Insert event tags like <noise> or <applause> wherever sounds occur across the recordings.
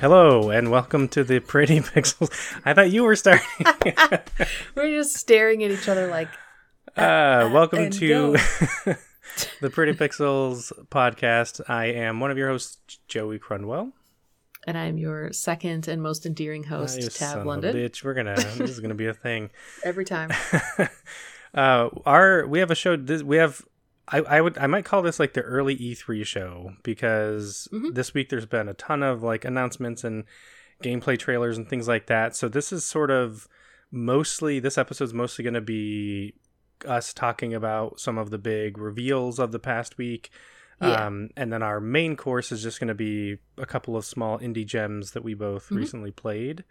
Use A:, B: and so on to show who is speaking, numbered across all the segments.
A: Hello and welcome to the Pretty <laughs> Pixels. I thought you were starting. <laughs>
B: We're just staring at each other like.
A: Uh, welcome to <laughs> the Pretty Pixels podcast. I am one of your hosts, Joey Crunwell.
B: And I'm your second and most endearing host,
A: Ah,
B: Tab
A: son of a
B: London.
A: bitch. We're gonna. This is gonna be a thing.
B: Every time.
A: uh, our we have a show. This, we have. I, I would I might call this like the early E3 show because
B: Mhm.
A: this week there's been a ton of like announcements and gameplay trailers and things like that. So this is sort of mostly this episode's mostly going to be us talking about some of the big reveals of the past week.
B: Yeah.
A: Um, and then our main course is just going to be a couple of small indie gems that we both
B: Mhm.
A: recently played.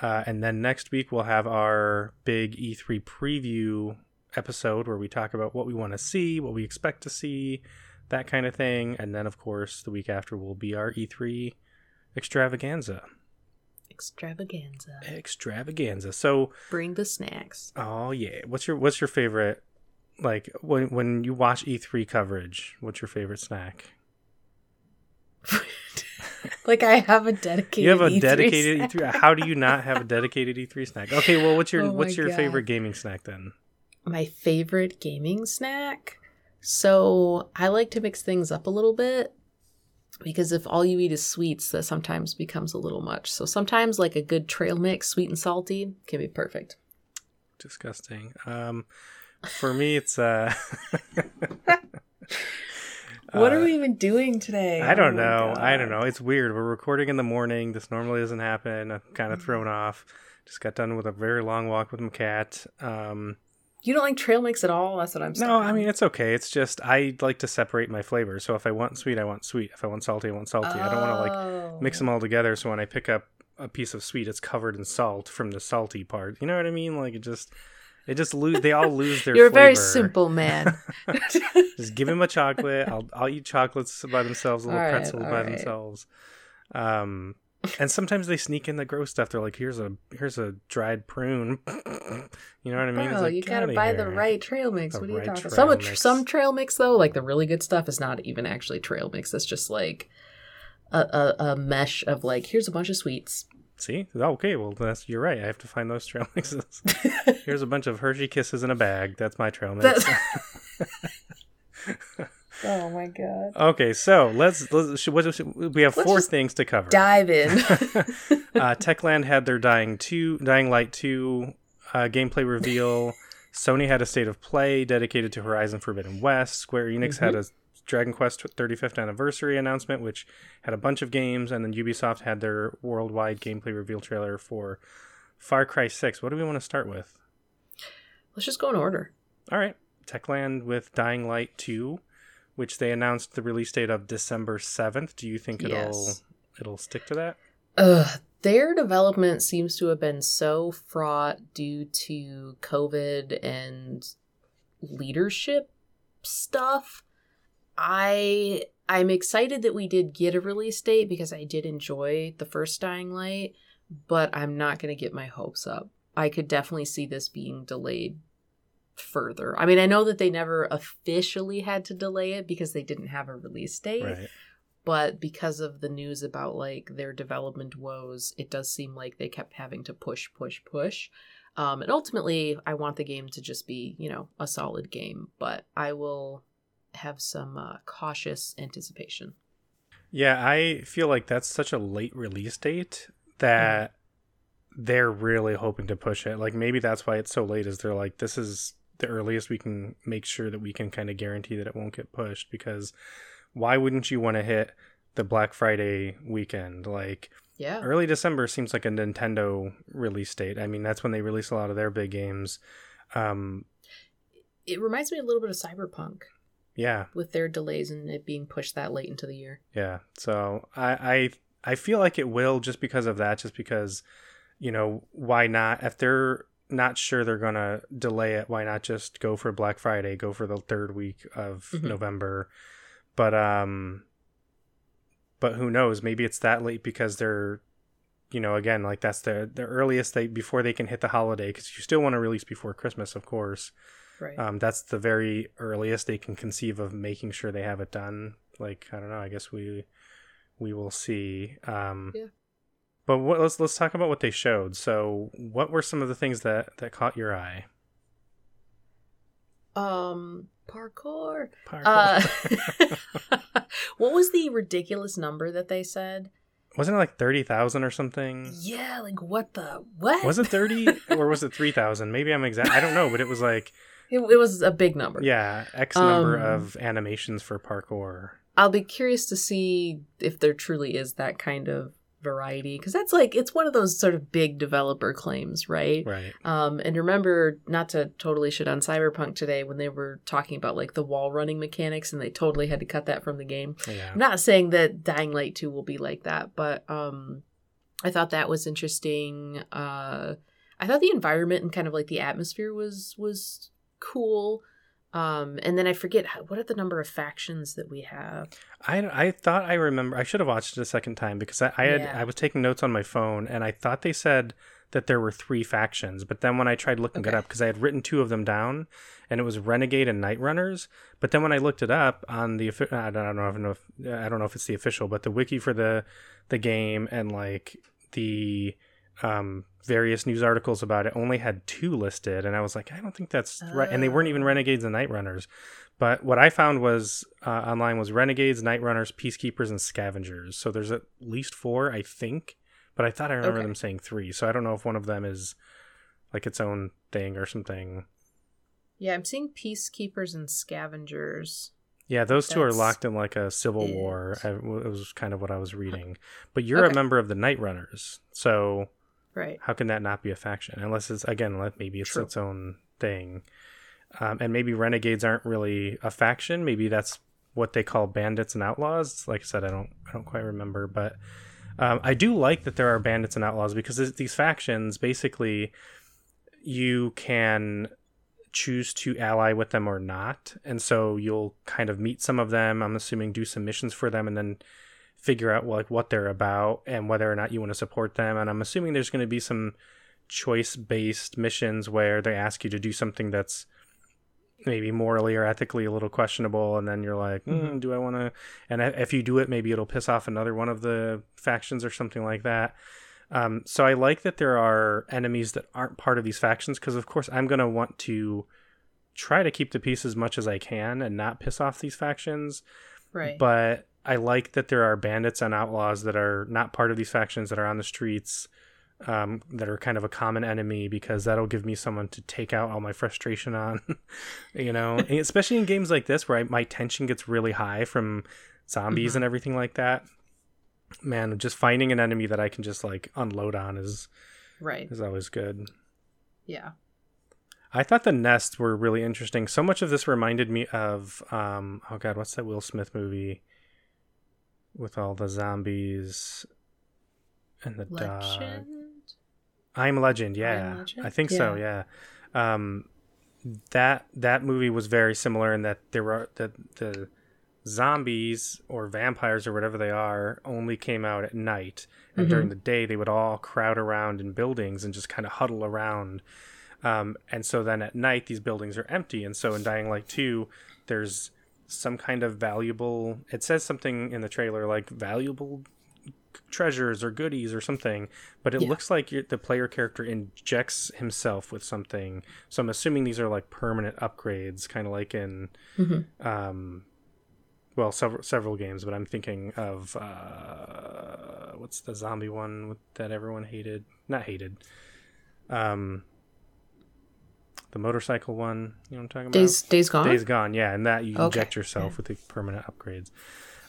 A: Uh, and then next week we'll have our big E3 preview episode where we talk about what we want to see, what we expect to see, that kind of thing. And then, of course, the week after will be our E3 extravaganza.
B: Extravaganza.
A: Extravaganza. So,
B: Bring the snacks.
A: oh yeah, what's your what's your favorite? Like when when you watch E3 coverage, what's your favorite snack? <laughs>
B: like I have a dedicated.
A: You have a
B: E3
A: dedicated
B: snack.
A: E3. How do you not have a dedicated E3 snack? Okay, well, what's your <laughs>
B: Oh
A: what's your
B: God.
A: favorite gaming snack then?
B: My favorite gaming snack. So I like to mix things up a little bit because if all you eat is sweets, that sometimes becomes a little much. So sometimes like a good trail mix, sweet and salty, can be perfect.
A: disgusting. Um, for me, it's uh, <laughs>
B: What are
A: uh,
B: we even doing today?
A: I don't
B: Oh
A: know. I don't know. It's weird. We're recording in the morning. This normally doesn't happen. I'm kind of thrown off. Just got done with a very long walk with my cat. Um,
B: You don't like trail mix at all? That's what I'm saying.
A: no, I mean it's okay. It's just I like to separate my flavors. So if I want sweet, I want sweet. If I want salty, I want salty. I don't want to like
B: Oh.
A: mix them all together. So when I pick up a piece of sweet, it's covered in salt from the salty part. You know what I mean? Like it just, it just lose. They all lose their.
B: You're a very
A: flavor.
B: simple man. <laughs>
A: Just give him a chocolate. I'll I'll eat chocolates by themselves, little
B: All right,
A: pretzels
B: all
A: by
B: right.
A: themselves. Um, and sometimes they sneak in the gross stuff. They're like, "Here's a here's a dried prune." <laughs> You know what I mean? It's
B: Bro,
A: like,
B: you gotta buy the right trail mix.
A: The
B: what are you talking Some
A: mix.
B: some trail mix though, like the really good stuff, is not even actually trail mix. That's just like a, a, a mesh of like here's a bunch of sweets.
A: See, Oh, okay. Well, that's you're right. I have to find those trail <laughs> mixes. <laughs> Here's a bunch of Hershey Kisses in a bag. That's my trail mix.
B: Oh my god!
A: okay, so let's let's should, what, should- we have
B: Let's
A: four things to cover.
B: Dive in. <laughs> <laughs>
A: uh, Techland had their Dying Two, Dying Light Two uh, gameplay reveal. Sony had a state of play dedicated to Horizon Forbidden West. Square Enix had a Dragon Quest 35th anniversary announcement, which had a bunch of games, and then Ubisoft had their worldwide gameplay reveal trailer for Far Cry 6. What do we want to start with?
B: Let's just go in order.
A: All right, Techland with Dying Light 2, which they announced the release date of December 7th. Do you think it'll
B: Yes.
A: it'll stick to that?
B: Ugh, their development seems to have been so fraught due to COVID and leadership stuff. I I'm excited that we did get a release date because I did enjoy the first Dying Light, but I'm not going to get my hopes up. I could definitely see this being delayed further. I mean, I know that they never officially had to delay it because they didn't have a release date
A: Right.
B: but because of the news about like their development woes it does seem like they kept having to push push push um, and ultimately i want the game to just be you know a solid game but i will have some uh, cautious anticipation
A: Yeah, I feel like that's such a late release date that they're really hoping to push it. Like maybe that's why it's so late is they're like this is the earliest we can make sure that we can kind of guarantee that it won't get pushed because why wouldn't you want to hit the Black Friday weekend? Like
B: yeah
A: early December seems like a Nintendo release date. I mean, that's when they release a lot of their big games. Um
B: it reminds me a little bit of cyberpunk
A: yeah,
B: with their delays and it being pushed that late into the year
A: Yeah. So I, I I feel like it will just because of that, just because, you know, why not? If they're not sure they're gonna delay it, why not just go for Black Friday, go for the third week of
B: Mhm.
A: November? But um but who knows? Maybe it's that late because they're you know, again, like that's the the earliest they before they can hit the holiday because you still want to release before Christmas, of course.
B: right
A: Um, that's the very earliest they can conceive of making sure they have it done. Like I don't know. I guess we we will see. Um,
B: Yeah.
A: But what, let's let's talk about what they showed. So, what were some of the things that that caught your eye?
B: Um, parkour.
A: Parkour.
B: Uh, <laughs> <laughs> what was the ridiculous number that they said?
A: Wasn't it like thirty thousand or something?
B: Yeah, like what the what?
A: Was it thirty <laughs> or was it three thousand? Maybe I'm exact. I don't know, but it was like
B: It, it was a big number.
A: yeah, X number
B: Um,
A: of animations for parkour.
B: I'll be curious to see if there truly is that kind of variety because that's like it's one of those sort of big developer claims, right?
A: Right.
B: Um, and remember not to totally shit on Cyberpunk today when they were talking about like the wall running mechanics and they totally had to cut that from the game.
A: Yeah.
B: I'm not saying that Dying Light 2 will be like that, but um I thought that was interesting. Uh I thought the environment and kind of like the atmosphere was was cool. Um and then I forget what are the number of factions that we have.
A: I, I thought I remember. I should have watched it a second time because I, I had
B: Yeah.
A: I was taking notes on my phone and I thought they said that there were three factions. But then when I tried looking it
B: Okay.
A: up because I had written two of them down, and it was Renegade and Night Runners. But then when I looked it up on the offi- I don't, I don't know if I don't know if it's the official, but the wiki for the the game and like the um various news articles about it only had two listed and i was like i don't think that's right and they weren't even
B: Oh.
A: renegades and night runners but what i found was uh, online was renegades night runners peacekeepers and scavengers so there's at least four i think but i thought i remember
B: Okay.
A: them saying three so i don't know if one of them is like its own thing or something
B: Yeah, I'm seeing peacekeepers and scavengers.
A: yeah those two are locked in like a civil
B: it.
A: war I, it was kind of what i was reading but you're a member of the night runners so
B: Right.
A: how can that not be a faction? Unless it's again maybe it's
B: True.
A: its own thing. Um, and maybe renegades aren't really a faction. Maybe that's what they call bandits and outlaws. Like i said i don't i don't quite remember but um, i do like that there are bandits and outlaws because th- these factions basically you can choose to ally with them or not. And so you'll kind of meet some of them. I'm assuming do some missions for them and then figure out like what they're about and whether or not you want to support them and i'm assuming there's going to be some choice based missions where they ask you to do something that's maybe morally or ethically a little questionable and then you're like mm, do i want to and if you do it maybe it'll piss off another one of the factions or something like that. Um, so i like that there are enemies that aren't part of these factions because of course i'm going to want to try to keep the peace as much as i can and not piss off these factions.
B: Right.
A: but I like that there are bandits and outlaws that are not part of these factions that are on the streets um, that are kind of a common enemy because that'll give me someone to take out all my frustration on, <laughs> you know, and <laughs> especially in games like this where I, my tension gets really high from zombies
B: Mhm.
A: and everything like that. Man, just finding an enemy that I can just like unload on is
B: right.
A: is always good.
B: Yeah.
A: I thought the nests were really interesting. So much of this reminded me of um oh god, what's that Will Smith movie with all the zombies and the dog? I'm Legend, yeah.
B: Legend?
A: I think so, yeah. Um that that movie was very similar in that there were the the zombies or vampires or whatever they are only came out at night and
B: Mhm.
A: during the day they would all crowd around in buildings and just kind of huddle around um, and so then at night these buildings are empty and so in dying light 2 there's some kind of valuable it says something in the trailer like valuable treasures or goodies or something but it
B: Yeah.
A: looks like the player character injects himself with something so i'm assuming these are like permanent upgrades kind of like in
B: Mhm.
A: um well several several games but i'm thinking of uh what's the zombie one that everyone hated not hated um the motorcycle one you know what i'm talking about
B: Days Days Gone.
A: Days Gone, yeah, and that you
B: Okay,
A: inject yourself with the permanent upgrades.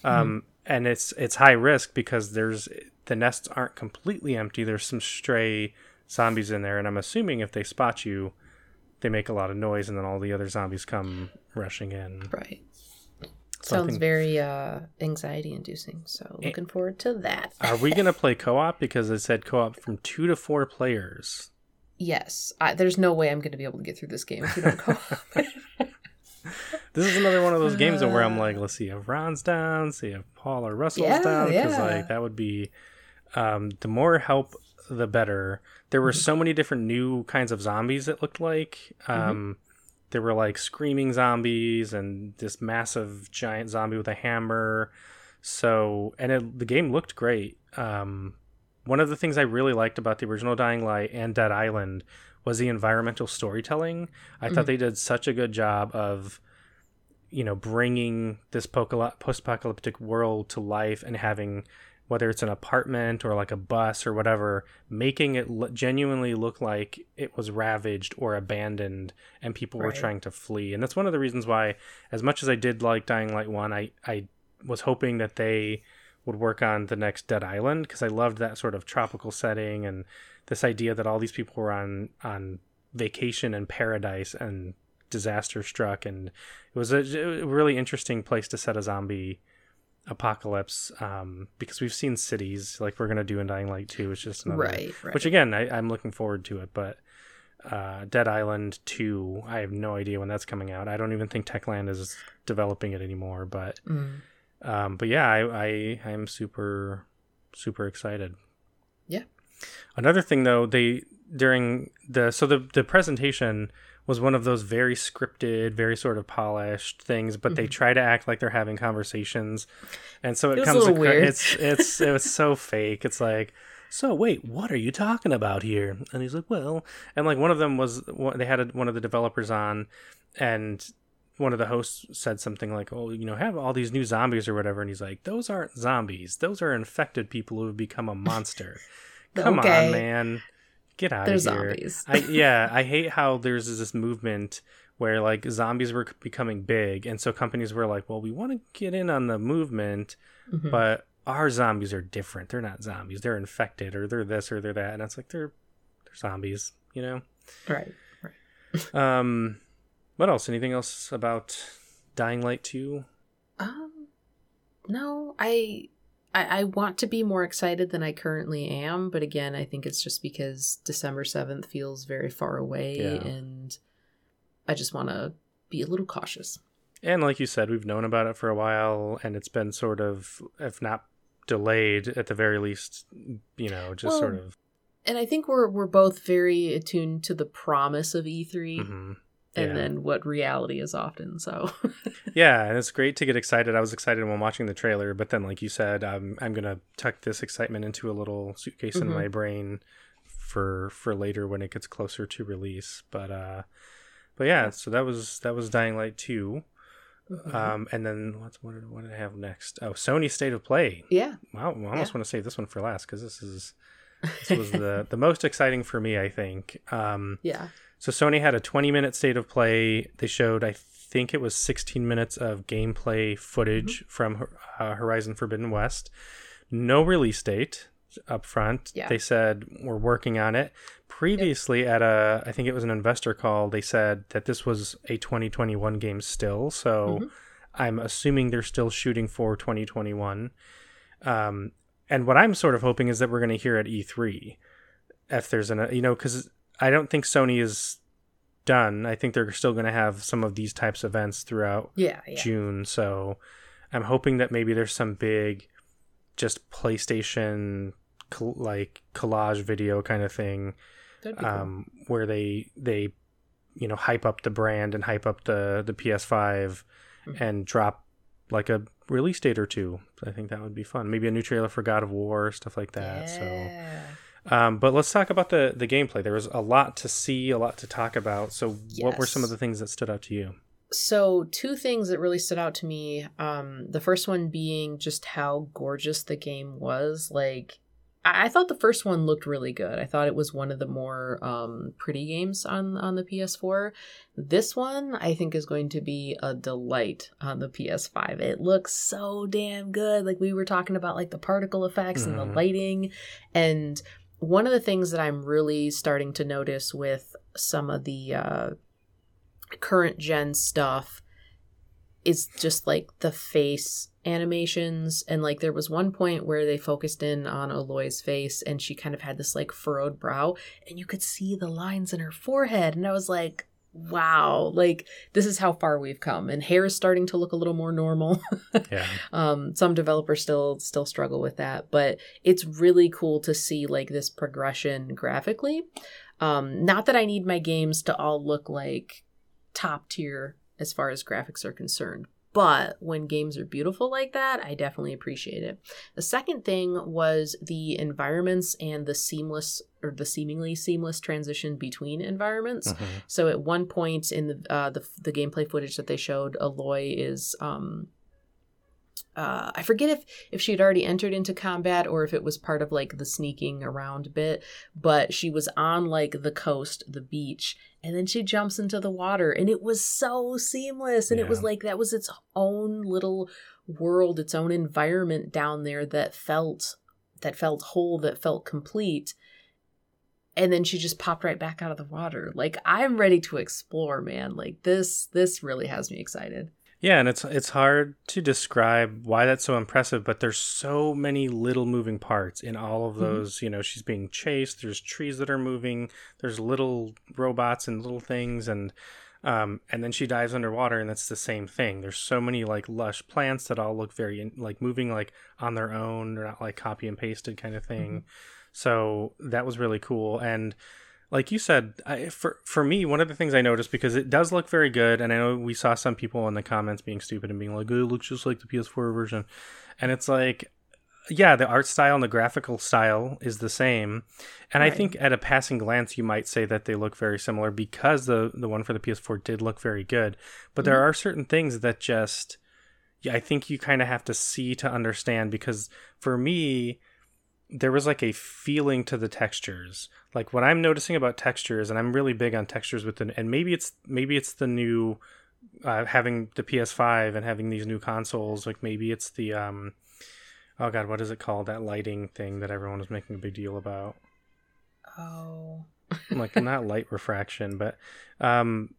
A: Um, and it's it's high risk because there's the nests aren't completely empty. There's some stray zombies in there, and I'm assuming if they spot you, they make a lot of noise, and then all the other zombies come rushing in.
B: Right.
A: So
B: Sounds
A: think-
B: very uh, anxiety inducing. So looking forward to that.
A: Are we gonna <laughs> play co-op because it said co-op from two to four players?
B: Yes. I, there's no way I'm going to be able to get through this game if we don't go. <laughs> <laughs>
A: This is another one of those games where I'm
B: Uh.
A: like, <laughs> let's see if Ron's down, see if Paul or Russell's
B: Yeah,
A: down, because
B: yeah.
A: like that would be um, the more help, the better. There were
B: Mhm.
A: so many different new kinds of zombies. It looked like
B: Mm-hmm.
A: um, there were like screaming zombies and this massive giant zombie with a hammer. So and it, the game looked great. Um, one of the things I really liked about the original Dying Light and Dead Island was the environmental storytelling. I mm-hmm. thought they did such a good job of you know bringing this post-apocalyptic world to life and having whether it's an apartment or like a bus or whatever making it genuinely look like it was ravaged or abandoned and people right. were trying to flee and that's one of the reasons why as much as i did like dying light 1 i i was hoping that they would work on the next dead island because i loved that sort of tropical setting and this idea that all these people were on on vacation in paradise and disaster struck and it was a, a really interesting place to set a zombie apocalypse um, because we've seen cities like we're gonna do in Dying Light 2 it's just another
B: right, right.
A: which again I, I'm looking forward to it but uh, Dead Island 2 I have no idea when that's coming out I don't even think Techland is developing it anymore but mm. Um, but yeah I, I I'm super super excited
B: yeah
A: Another thing though, they during the so the the presentation was one of those very scripted, very sort of polished things, but mm-hmm. they try to act like they're having conversations, and so it, it comes. Across, it's it's it was so fake. It's like, so wait, what are you talking about here? And he's like, well, and like one of them was they had a, one of the developers on, and one of the hosts said something like, "Oh, you know, have all these new zombies or whatever," and he's like, "Those aren't zombies. Those are infected people who have become a monster." <laughs> Come okay. on, man. Get out They're of here. Zombies. I, <laughs> yeah, I hate how there's this movement where like zombies were becoming big, and so companies were like, "Well, we want to get in on the movement, mm-hmm. but our zombies are different. They're not zombies. They're infected, or they're this, or they're that." And it's like they're they're zombies, you know?
B: Right. Right.
A: um, what else? Anything else about Dying Light Two?
B: Um, no. I I, I want to be more excited than I currently am, but again, I think it's just because December 7th feels very far away yeah. and I just want to be a little cautious.
A: And like you said, we've known about it for a while and it's been sort of, if not delayed, at the very least, you know, just well, sort of.
B: And I think we're we're both very attuned to the promise of E3. Mm-hmm and yeah. then what reality is often so <laughs>
A: yeah and it's great to get excited i was excited when watching the trailer but then like you said um, i'm gonna tuck this excitement into a little suitcase mm-hmm. in my brain for for later when it gets closer to release but uh but yeah so that was that was dying light 2 mm-hmm. um and then what's what did, what did i have next oh sony state of play
B: yeah
A: wow i almost yeah. want to save this one for last because this is <laughs> this was the the most exciting for me i think um
B: yeah
A: so Sony had a 20 minute state of play. They showed, I think it was 16 minutes of gameplay footage mm-hmm. from uh, Horizon Forbidden West. No release date up front. Yeah. They said we're working on it. Previously, yep. at a, I think it was an investor call, they said that this was a 2021 game still. So mm-hmm. I'm assuming they're still shooting for 2021. Um, and what I'm sort of hoping is that we're going to hear at E3 if there's an, you know, because I don't think Sony is done. I think they're still going to have some of these types of events throughout
B: yeah, yeah.
A: June. So I'm hoping that maybe there's some big, just PlayStation like collage video kind of thing, um, cool. where they they you know hype up the brand and hype up the the PS5 mm-hmm. and drop like a release date or two. I think that would be fun. Maybe a new trailer for God of War, stuff like that. Yeah. So um, but let's talk about the the gameplay. There was a lot to see, a lot to talk about. So, yes. what were some of the things that stood out to you?
B: So, two things that really stood out to me. Um, the first one being just how gorgeous the game was. Like, I, I thought the first one looked really good. I thought it was one of the more um, pretty games on on the PS4. This one, I think, is going to be a delight on the PS5. It looks so damn good. Like we were talking about, like the particle effects mm-hmm. and the mm-hmm. lighting, and one of the things that I'm really starting to notice with some of the uh, current gen stuff is just like the face animations. And like there was one point where they focused in on Aloy's face and she kind of had this like furrowed brow and you could see the lines in her forehead. And I was like wow like this is how far we've come and hair is starting to look a little more normal. <laughs>
A: Yeah.
B: Um some developers still still struggle with that but it's really cool to see like this progression graphically. Um not that i need my games to all look like top tier as far as graphics are concerned but when games are beautiful like that, I definitely appreciate it. The second thing was the environments and the seamless or the seemingly seamless transition between environments.
A: Mhm.
B: So at one point in the uh, the the gameplay footage that they showed, Aloy is um uh, I forget if if she had already entered into combat or if it was part of like the sneaking around bit, but she was on like the coast, the beach, and then she jumps into the water, and it was so seamless, and it was like that was its own little world, its own environment down there that felt that felt whole, that felt complete. And then she just popped right back out of the water. Like I'm ready to explore, man. Like this this really has me excited.
A: Yeah, and it's it's hard to describe why that's so impressive, but there's so many little moving parts in all of
B: Mhm.
A: those. You know, she's being chased. There's trees that are moving. There's little robots and little things, and um, and then she dives underwater, and that's the same thing. There's so many like lush plants that all look very like moving like on their own. They're not like copy and pasted kind of thing. So that was really cool, and like you said, I, for for me, one of the things I noticed because it does look very good, and I know we saw some people in the comments being stupid and being like, "Oh, "It looks just like the PS4 version," and it's like, yeah, the art style and the graphical style is the same, and I think at a passing glance, you might say that they look very similar because the the one for the PS4 did look very good, but there mm-hmm. are certain things that just, yeah, I think you kind of have to see to understand because for me there was like a feeling to the textures like what i'm noticing about textures and i'm really big on textures with the and maybe it's maybe it's the new uh, having the ps5 and having these new consoles like maybe it's the um oh god what is it called that lighting thing that everyone was making a big deal about
B: Oh.
A: like not <laughs> light refraction but um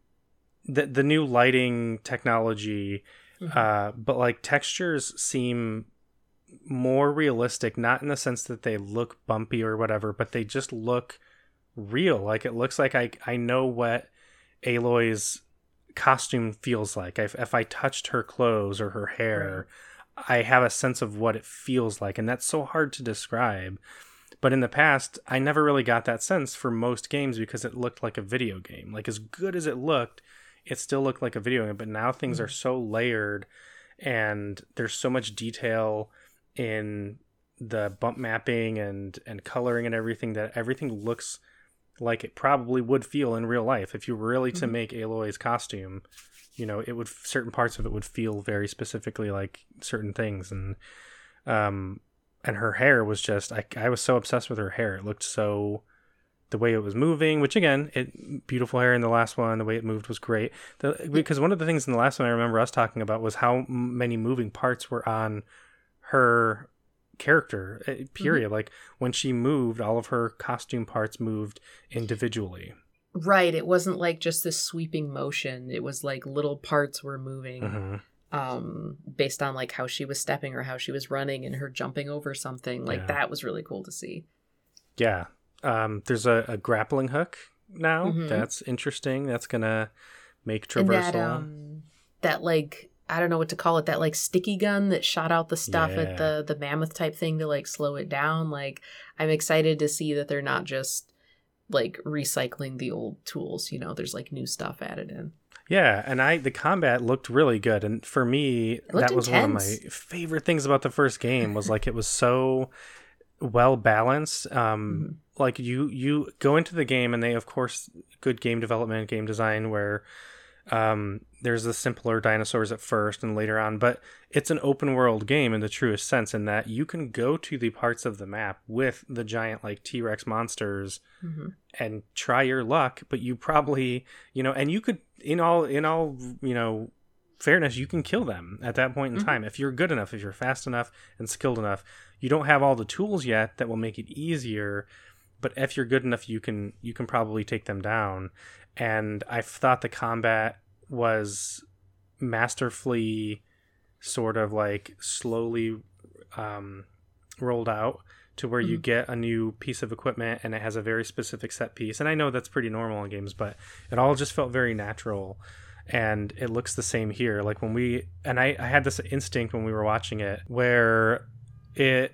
A: the the new lighting technology
B: Mhm.
A: uh but like textures seem more realistic not in the sense that they look bumpy or whatever but they just look real. Like it looks like i i know what aloy's costume feels like. If, if i touched her clothes or her hair i have a sense of what it feels like and that's so hard to describe. But in the past i never really got that sense for most games because it looked like a video game. Like as good as it looked it still looked like a video game but now things hmm. are so layered and there's so much detail in the bump mapping and and coloring and everything that everything looks like it probably would feel in real life. If you were really to
B: Mhm.
A: make Aloy's costume you know it would certain parts of it would feel very specifically like certain things. And um and her hair was just I, I was so obsessed with her hair. It looked so the way it was moving which again it beautiful hair in the last one the way it moved was great. The, because one of the things in the last one i remember us talking about was how many moving parts were on her character eh, period like when she moved all of her costume parts moved individually
B: Right. It wasn't like just this sweeping motion. It was like little parts were moving
A: Mhm.
B: um based on like how she was stepping or how she was running and her jumping over something. Like
A: Yeah.
B: that was really cool to see.
A: yeah um there's a, a grappling hook now
B: Mhm.
A: that's interesting that's gonna make traversal
B: that um that like I don't know what to call it, that like sticky gun that shot out the stuff
A: Yeah.
B: at the the mammoth type thing to like slow it down. Like I'm excited to see that they're not just like recycling the old tools, you know, there's like new stuff added in.
A: Yeah, and I the combat looked really good, and for me, that was one of my favorite things about the first game. Was like it was <laughs> so well balanced. Um, like you you go into the game, and they of course good game development, game design, where um, there's the simpler dinosaurs at first and later on, but it's an open world game in the truest sense, in that you can go to the parts of the map with the giant like T Rex monsters
B: Mhm.
A: and try your luck but you probably you know and you could in all in all you know fairness you can kill them at that point in
B: Mhm.
A: time if you're good enough if you're fast enough and skilled enough you don't have all the tools yet that will make it easier but if you're good enough you can you can probably take them down and i thought the combat was masterfully sort of like slowly um, rolled out to where you
B: Mhm.
A: get a new piece of equipment and it has a very specific set piece. And I know that's pretty normal in games, but it all just felt very natural. And it looks the same here. Like when we, and I, I had this instinct when we were watching it where it,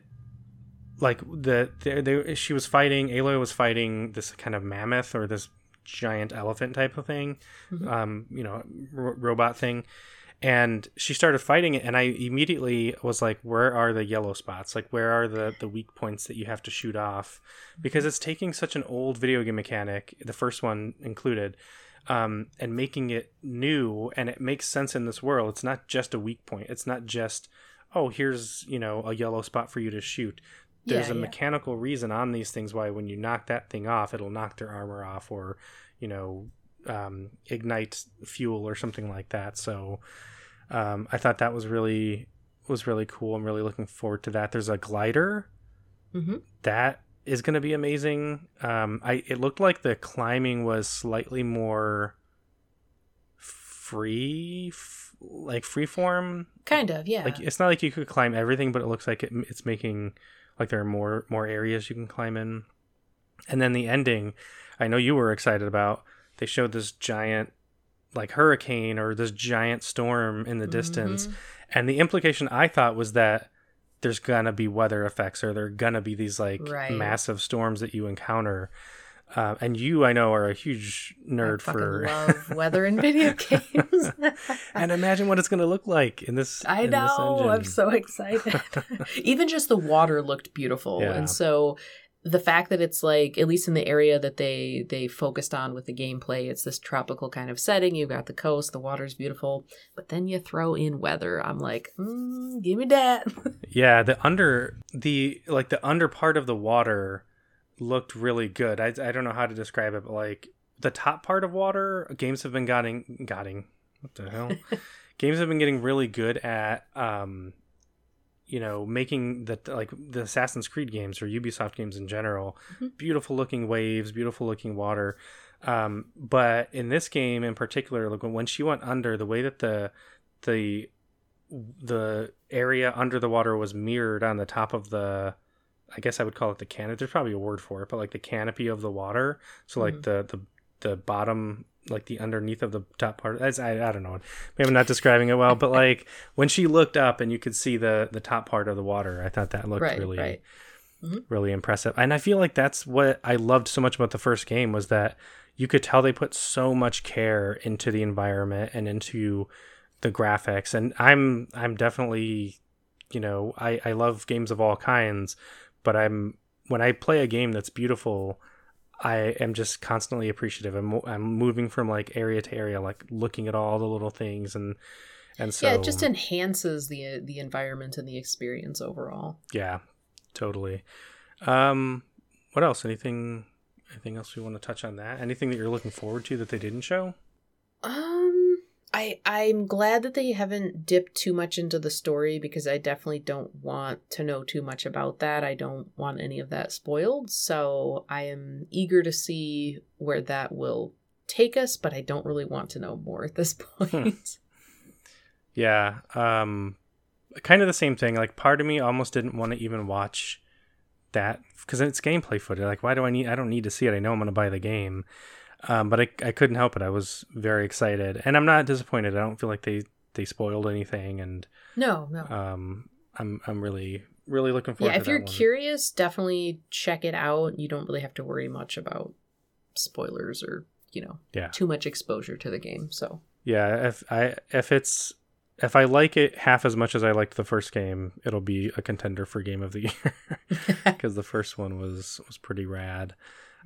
A: like the, they, they, she was fighting, Aloy was fighting this kind of mammoth or this giant elephant type of thing,
B: Mhm.
A: um, you know, ro- robot thing. And she started fighting it and i immediately was like where are the yellow spots? Like where are the the weak points that you have to shoot off? Because it's taking such an old video game mechanic the first one included um, and making it new and it makes sense in this world. It's not just a weak point. It's not just oh here's you know a yellow spot for you to shoot there's
B: Yeah,
A: a
B: yeah.
A: mechanical reason on these things why when you knock that thing off it'll knock their armor off or you know um, ignite fuel or something like that. So um, i thought that was really was really cool. I'm really looking forward to that. There's a glider.
B: Hmm
A: that is going to be amazing. Um, i it looked like the climbing was slightly more free f- like free form.
B: Kind of, yeah.
A: like it's not like you could climb everything but it looks like it, it's making like there are more more areas you can climb in and then the ending i know you were excited about they showed this giant like hurricane or this giant storm in the distance
B: Mhm.
A: and the implication i thought was that there's gonna be weather effects or there are gonna be these like
B: Right.
A: massive storms that you encounter uh, and you i know are a huge nerd for
B: love <laughs> weather in video games. <laughs>
A: and imagine what it's gonna look like in this
B: I
A: in this
B: know. I'm so excited. <laughs> Even just the water looked beautiful,
A: Yeah.
B: and so the fact that it's like at least in the area that they they focused on with the gameplay, it's this tropical kind of setting. You've got the coast, the water's beautiful, but then you throw in weather. I'm like, mm, give me that.
A: Yeah, the under the like the under part of the water looked really good. I I don't know how to describe it, but like the top part of water, games have been getting getting what the hell? <laughs> games have been getting really good at um you know making the like the Assassin's Creed games or Ubisoft games in general
B: Mhm.
A: beautiful looking waves, beautiful looking water. Um, but in this game in particular, like when she went under, the way that the the the area under the water was mirrored on the top of the I guess I would call it the canopy. There's probably a word for it, but like the canopy of the water. So like
B: Mhm.
A: the the the bottom, like the underneath of the top part. That's, I I don't know. Maybe I'm not describing it well, but <laughs> like when she looked up and you could see the the top part of the water, I thought that looked
B: Right,
A: really
B: right.
A: really impressive. And I feel like that's what I loved so much about the first game was that you could tell they put so much care into the environment and into the graphics. And I'm I'm definitely, you know, I I love games of all kinds, but I'm when I play a game that's beautiful, I am just constantly appreciative. I'm I'm moving from like area to area, like looking at all the little things and and so
B: yeah, it just enhances the the environment and the experience overall.
A: Yeah, totally. Um, what else? Anything? Anything else we want to touch on that? Anything that you're looking forward to that they didn't show?
B: Um, I I'm glad that they haven't dipped too much into the story because I definitely don't want to know too much about that. I don't want any of that spoiled. So I am eager to see where that will take us, but I don't really want to know more at this <laughs> point.
A: Yeah. Um, kind of the same thing. Like, part of me almost didn't want to even watch that because it's gameplay footage. Like, why do I need? I don't need to see it. I know I'm going to buy the game. Um, but I, I couldn't help it. I was very excited, and I'm not disappointed. I don't feel like they they spoiled anything, and
B: no, no.
A: um, I'm I'm really really looking forward.
B: yeah, if you're
A: one.
B: curious, definitely check it out. You don't really have to worry much about spoilers or, you know,
A: Yeah.
B: too much exposure to the game. So,
A: Yeah, if I if it's if I like it half as much as I liked the first game, it'll be a contender for game of the year <laughs> <laughs> because the first one was was pretty rad.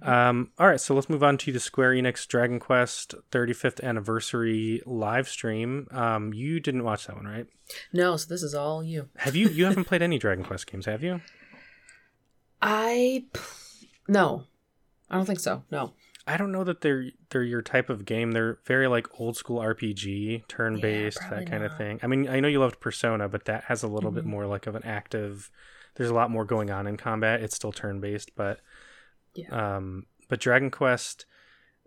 A: Um, all right, so let's move on to the Square Enix Dragon Quest 35th anniversary live stream. Um, you didn't watch that one, right?
B: no, so this is all you.
A: Have you? You haven't played any Dragon Quest games, have you?
B: I no, I don't think so. No.
A: I don't know that they're they're your type of game. They're very like old school RPG, turn based,
B: probably
A: that kind of thing. I mean, I know you loved Persona, but that has a little bit
B: Mhm.
A: more like of an active. There's a lot more going on in combat. It's still turn based, but
B: Yeah.
A: um, but Dragon Quest,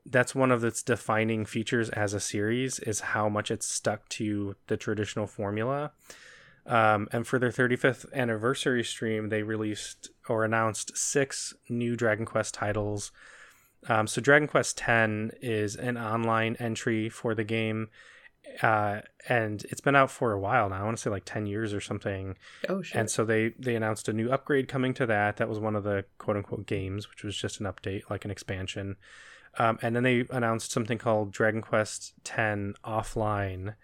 A: that's one of its defining features as a series is how much it's stuck to the traditional formula. Um, and for their 35th anniversary stream, they released or announced six new Dragon Quest titles. Um, so Dragon Quest X is an online entry for the game, uh, and it's been out for a while now. I want to say like 10 years or something.
B: Oh shit.
A: And so they they announced a new upgrade coming to that. That was one of the quote unquote games, which was just an update, like an expansion. Um, and then they announced something called Dragon Quest X Offline,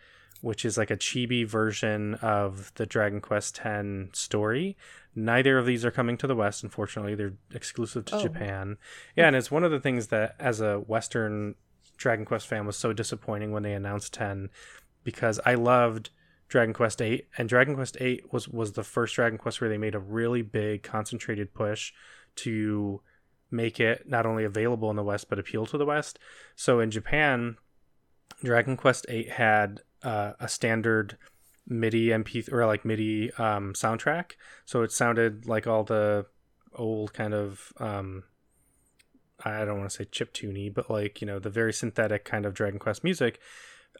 A: which is like a chibi version of the Dragon Quest X story. Neither of these are coming to the West, unfortunately. They're exclusive to
B: Oh.
A: Japan. Yeah, and it's one of the things that, as a Western Dragon Quest fan, was so disappointing when they announced 10 because I loved Dragon Quest 8, and Dragon Quest 8 was, was the first Dragon Quest where they made a really big, concentrated push to make it not only available in the West, but appeal to the West. So in Japan, Dragon Quest 8 had uh, a standard MIDI MP or like MIDI um, soundtrack, so it sounded like all the old kind of um, I don't want to say chip tuney, but like you know the very synthetic kind of Dragon Quest music.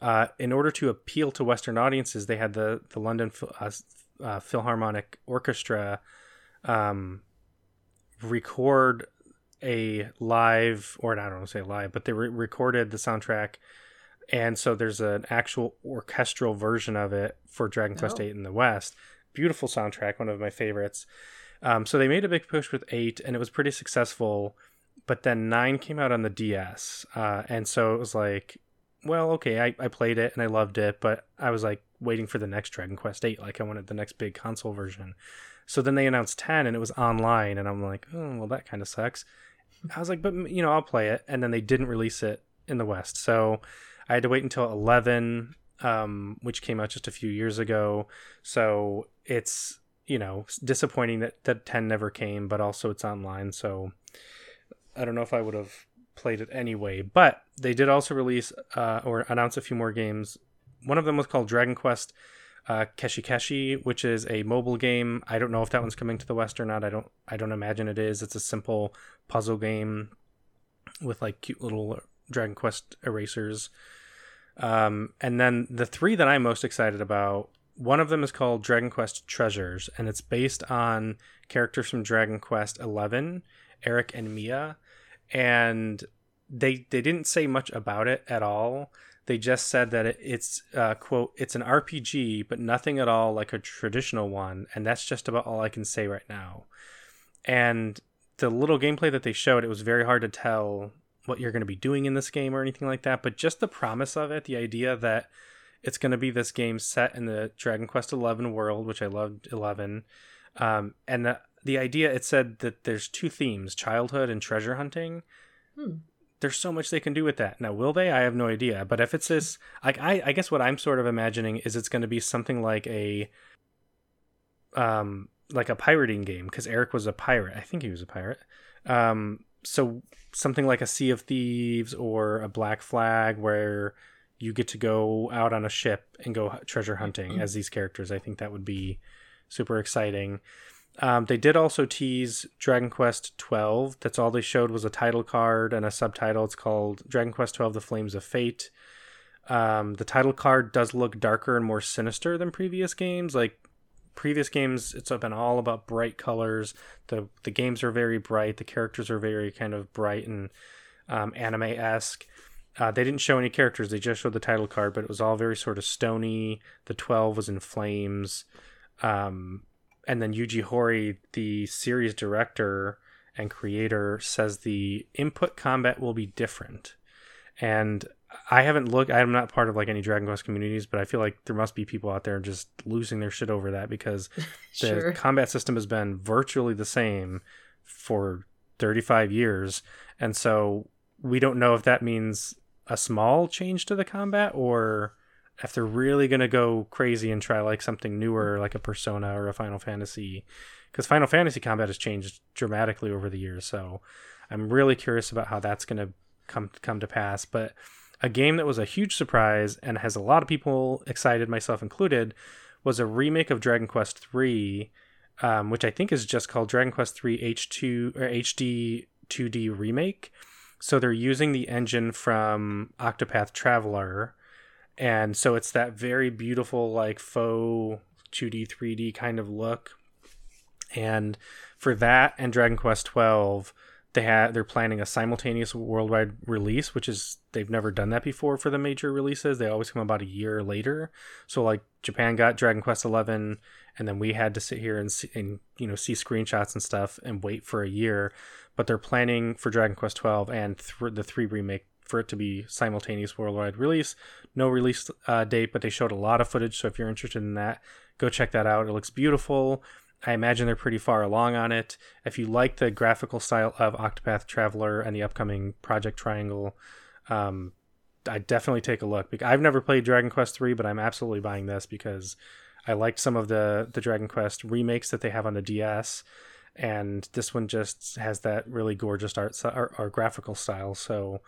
A: Uh, in order to appeal to Western audiences, they had the the London uh, uh, Philharmonic Orchestra um, record a live, or I don't want to say live, but they re- recorded the soundtrack and so there's an actual orchestral version of it for Dragon Quest
B: Oh.
A: VIII in the West. Beautiful soundtrack, one of my favorites. Um, so they made a big push with eight, and it was pretty successful. But then nine came out on the DS, uh, and so it was like, well, okay, I, I played it and I loved it, but I was like waiting for the next Dragon Quest Eight, like I wanted the next big console version. So then they announced ten, and it was online, and I'm like, oh, well, that kind of sucks. I was like, but you know, I'll play it, and then they didn't release it in the West, so I had to wait until 11, um, which came out just a few years ago. So it's, you know, disappointing that, that 10 never came, but also it's online. So I don't know if I would have played it anyway. But they did also release uh, or announce a few more games. One of them was called Dragon Quest uh, Keshi Keshi, which is a mobile game. I don't know if that one's coming to the West or not. I don't. I don't imagine it is. It's a simple puzzle game with like cute little Dragon Quest erasers. Um, and then the three that I'm most excited about, one of them is called Dragon Quest Treasures, and it's based on characters from Dragon Quest Eleven, Erik and Mia, and they they didn't say much about it at all. They just said that it, it's uh, quote it's an RPG, but nothing at all like a traditional one, and that's just about all I can say right now. And the little gameplay that they showed, it was very hard to tell what you're going to be doing in this game or anything like that. But just the promise of it, the idea that it's going to be this game set in the Dragon Quest Eleven world, which I loved Eleven, um, and the the idea it said that there's two themes: childhood and treasure hunting.
B: Hmm.
A: There's so much they can do with that. Now, will they? I have no idea. But if it's this, <laughs> like, I, I guess what I'm sort of imagining is it's going to be something like a, um, like a pirating game because Erik was a pirate. I think he was a pirate. Um, so something like a Sea of Thieves or a Black Flag where you get to go out on a ship and go treasure hunting <clears throat> as these characters. I think that would be super exciting. Um, they did also tease Dragon Quest 12. That's all they showed was a title card and a subtitle. It's called Dragon Quest 12: The Flames of Fate. Um, the title card does look darker and more sinister than previous games. Like previous games, it's been all about bright colors. the The games are very bright. The characters are very kind of bright and um, anime esque. Uh, they didn't show any characters. They just showed the title card, but it was all very sort of stony. The twelve was in flames. Um, and then Yuji Horii, the series director and creator, says the input combat will be different. And I haven't looked. I'm not part of like any Dragon Quest communities, but I feel like there must be people out there just losing their shit over that because <laughs> the combat system has been virtually the same for 35 years, and so we don't know if that means a small change to the combat or if they're really going to go crazy and try like something newer like a persona or a final fantasy because final fantasy combat has changed dramatically over the years so i'm really curious about how that's going to come come to pass but a game that was a huge surprise and has a lot of people excited myself included was a remake of dragon quest 3 um, which i think is just called dragon quest 3 h2 or hd 2d remake. So they're using the engine from octopath traveler and so it's that very beautiful like faux 2D 3D kind of look. And for that and Dragon Quest 12, they had they're planning a simultaneous worldwide release, which is they've never done that before for the major releases. They always come about a year later. So like Japan got Dragon Quest 11 and then we had to sit here and see, and you know see screenshots and stuff and wait for a year, but they're planning for Dragon Quest 12 and th- the 3 remake for it to be simultaneous worldwide release. No release uh, date, but they showed a lot of footage. So if you're interested in that, go check that out. It looks beautiful. I imagine they're pretty far along on it. If you like the graphical style of Octopath Traveler and the upcoming Project Triangle, um, I definitely take a look. I've never played Dragon Quest three, but I'm absolutely buying this because I liked some of the the Dragon Quest remakes that they have on the DS, and this one just has that really gorgeous art or, or graphical style. So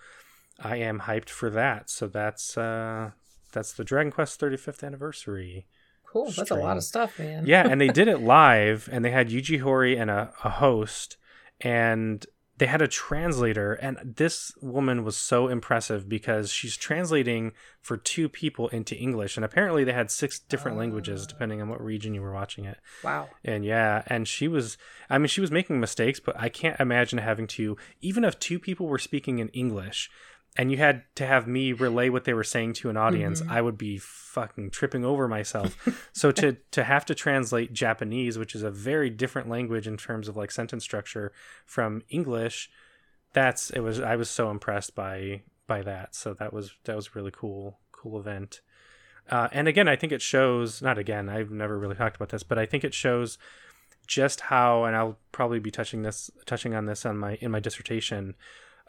A: I am hyped for that. So that's uh, that's the Dragon Quest 35th anniversary.
B: Cool. That's stream. a lot of stuff, man.
A: yeah, and they did it <laughs> live, and they had Yuji Horii and a, a host, and they had a translator and this woman was so impressive because she's translating for two people into english and apparently they had six different uh, languages depending on what region you were watching it
B: wow
A: and yeah and she was i mean she was making mistakes but i can't imagine having to even if two people were speaking in english and you had to have me relay what they were saying to an audience, mm-hmm. I would be fucking tripping over myself. so to <laughs> to have to translate Japanese, which is a very different language in terms of like sentence structure from English, that's it was I was so impressed by by that. So that was that was really cool cool event. Uh, and again, I think it shows not again, I've never really talked about this, but I think it shows just how and I'll probably be touching this touching on this on my in my dissertation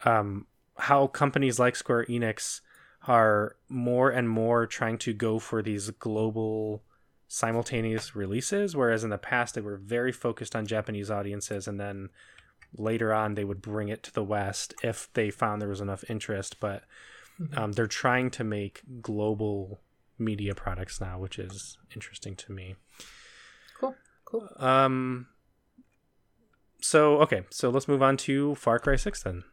A: um, how companies like Square Enix are more and more trying to go for these global simultaneous releases whereas in the past they were very focused on Japanese audiences and then later on they would bring it to the west if they found there was enough interest. But mm-hmm. um, they're trying to make global media products now which is interesting to me.
B: Cool. Cool.
A: Um so okay. So let's move on to far cry 6 then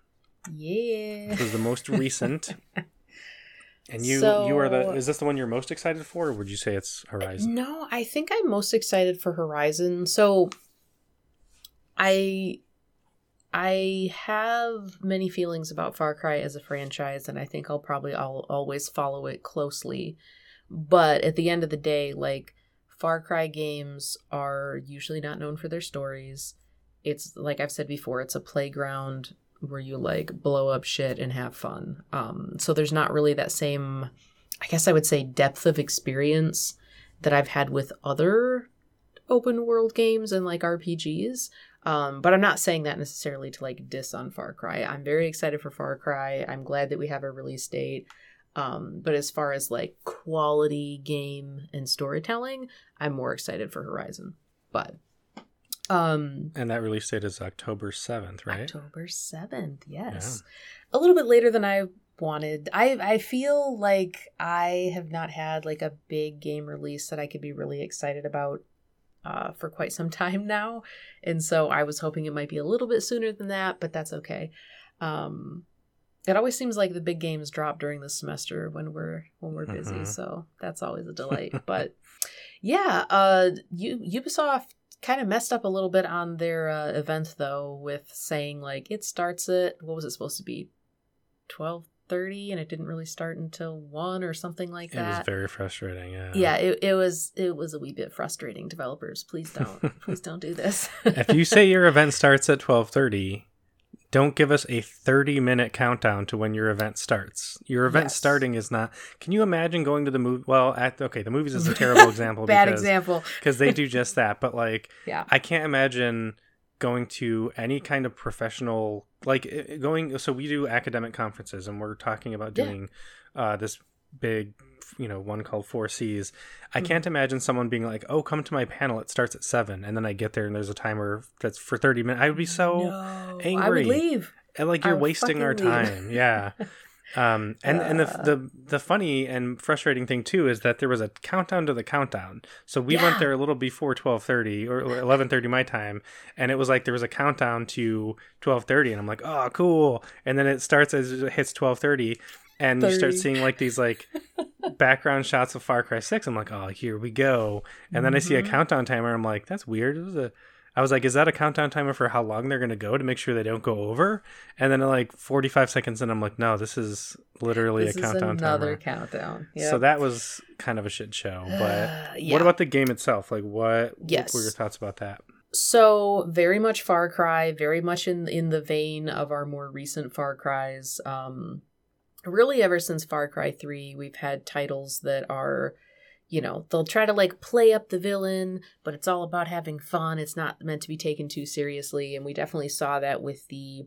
B: yeah.
A: This is the most recent. <laughs> and you so, you are the is this the one you're most excited for or would you say it's Horizon?
B: No, I think I'm most excited for Horizon. So I I have many feelings about Far Cry as a franchise and I think I'll probably I'll always follow it closely. But at the end of the day, like Far Cry games are usually not known for their stories. It's like I've said before, it's a playground where you like blow up shit and have fun. Um, so there's not really that same, I guess I would say, depth of experience that I've had with other open world games and like RPGs. Um, but I'm not saying that necessarily to like diss on Far Cry. I'm very excited for Far Cry. I'm glad that we have a release date. Um, but as far as like quality game and storytelling, I'm more excited for Horizon. But um,
A: and that release date is October 7th, right?
B: October 7th, yes. Yeah. A little bit later than I wanted. I I feel like I have not had like a big game release that I could be really excited about uh, for quite some <laughs> time now. And so I was hoping it might be a little bit sooner than that, but that's okay. Um, it always seems like the big games drop during the semester when we're when we're busy, mm-hmm. so that's always a delight. <laughs> but yeah, uh, U- Ubisoft kind of messed up a little bit on their uh, event though with saying like it starts at what was it supposed to be 12:30 and it didn't really start until 1 or something like that.
A: It was very frustrating, yeah.
B: Yeah, it, it was it was a wee bit frustrating developers. Please don't. <laughs> please don't do this.
A: if you say your event starts at 12:30, don't give us a 30 minute countdown to when your event starts. Your event yes. starting is not. Can you imagine going to the movie? Well, at okay, the movies is a terrible <laughs> example.
B: Bad because, example.
A: Because they do just that. But like,
B: yeah,
A: I can't imagine going to any kind of professional like going. So we do academic conferences, and we're talking about doing yeah. uh, this big you know one called Four Cs. I can't mm-hmm. imagine someone being like, "Oh, come to my panel. It starts at 7. and then I get there and there's a timer that's for thirty minutes. I would be so no, angry. I
B: would leave.
A: And like you're wasting our time. yeah. <laughs> Um, and uh, and the, the the funny and frustrating thing too is that there was a countdown to the countdown. So we yeah. went there a little before twelve thirty or eleven thirty my time, and it was like there was a countdown to twelve thirty, and I'm like, oh, cool. And then it starts as it hits twelve thirty, and 30. you start seeing like these like <laughs> background shots of Far Cry 6. I'm like, oh, here we go. And then mm-hmm. I see a mm-hmm. countdown timer. I'm like, that's weird. It was a I was like, is that a countdown timer for how long they're going to go to make sure they don't go over? And then like 45 seconds and I'm like, no, this is literally
B: this
A: a countdown
B: another
A: timer.
B: countdown.
A: Yep. So that was kind of a shit show. <sighs> But yeah. what about the game itself? Like what, yes. what were your thoughts about that?
B: So very much Far Cry, very much in in the vein of our more recent Far Cries. Um, really ever since Far Cry 3, we've had titles that are, you know, they'll try to like play up the villain, but it's all about having fun. It's not meant to be taken too seriously. And we definitely saw that with the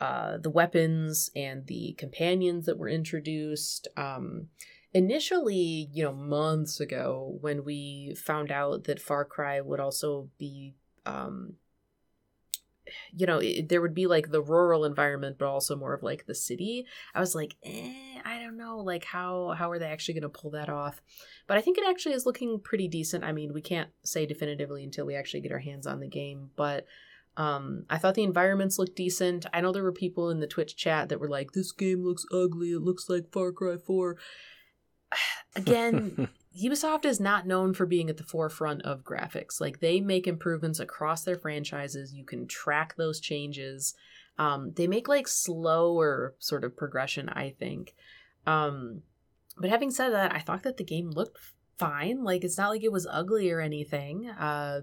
B: uh, the weapons and the companions that were introduced. Um, initially, you know, months ago, when we found out that Far Cry would also be um, you know, it, there would be like the rural environment, but also more of like the city. I was like, eh, I don't know, like how how are they actually going to pull that off? But I think it actually is looking pretty decent. I mean, we can't say definitively until we actually get our hands on the game, but um, I thought the environments looked decent. I know there were people in the Twitch chat that were like, "This game looks ugly. It looks like Far Cry 4." <sighs> Again, <laughs> Ubisoft is not known for being at the forefront of graphics. Like they make improvements across their franchises. You can track those changes. Um, they make like slower sort of progression, I think. Um, but having said that, I thought that the game looked fine. Like it's not like it was ugly or anything. Uh,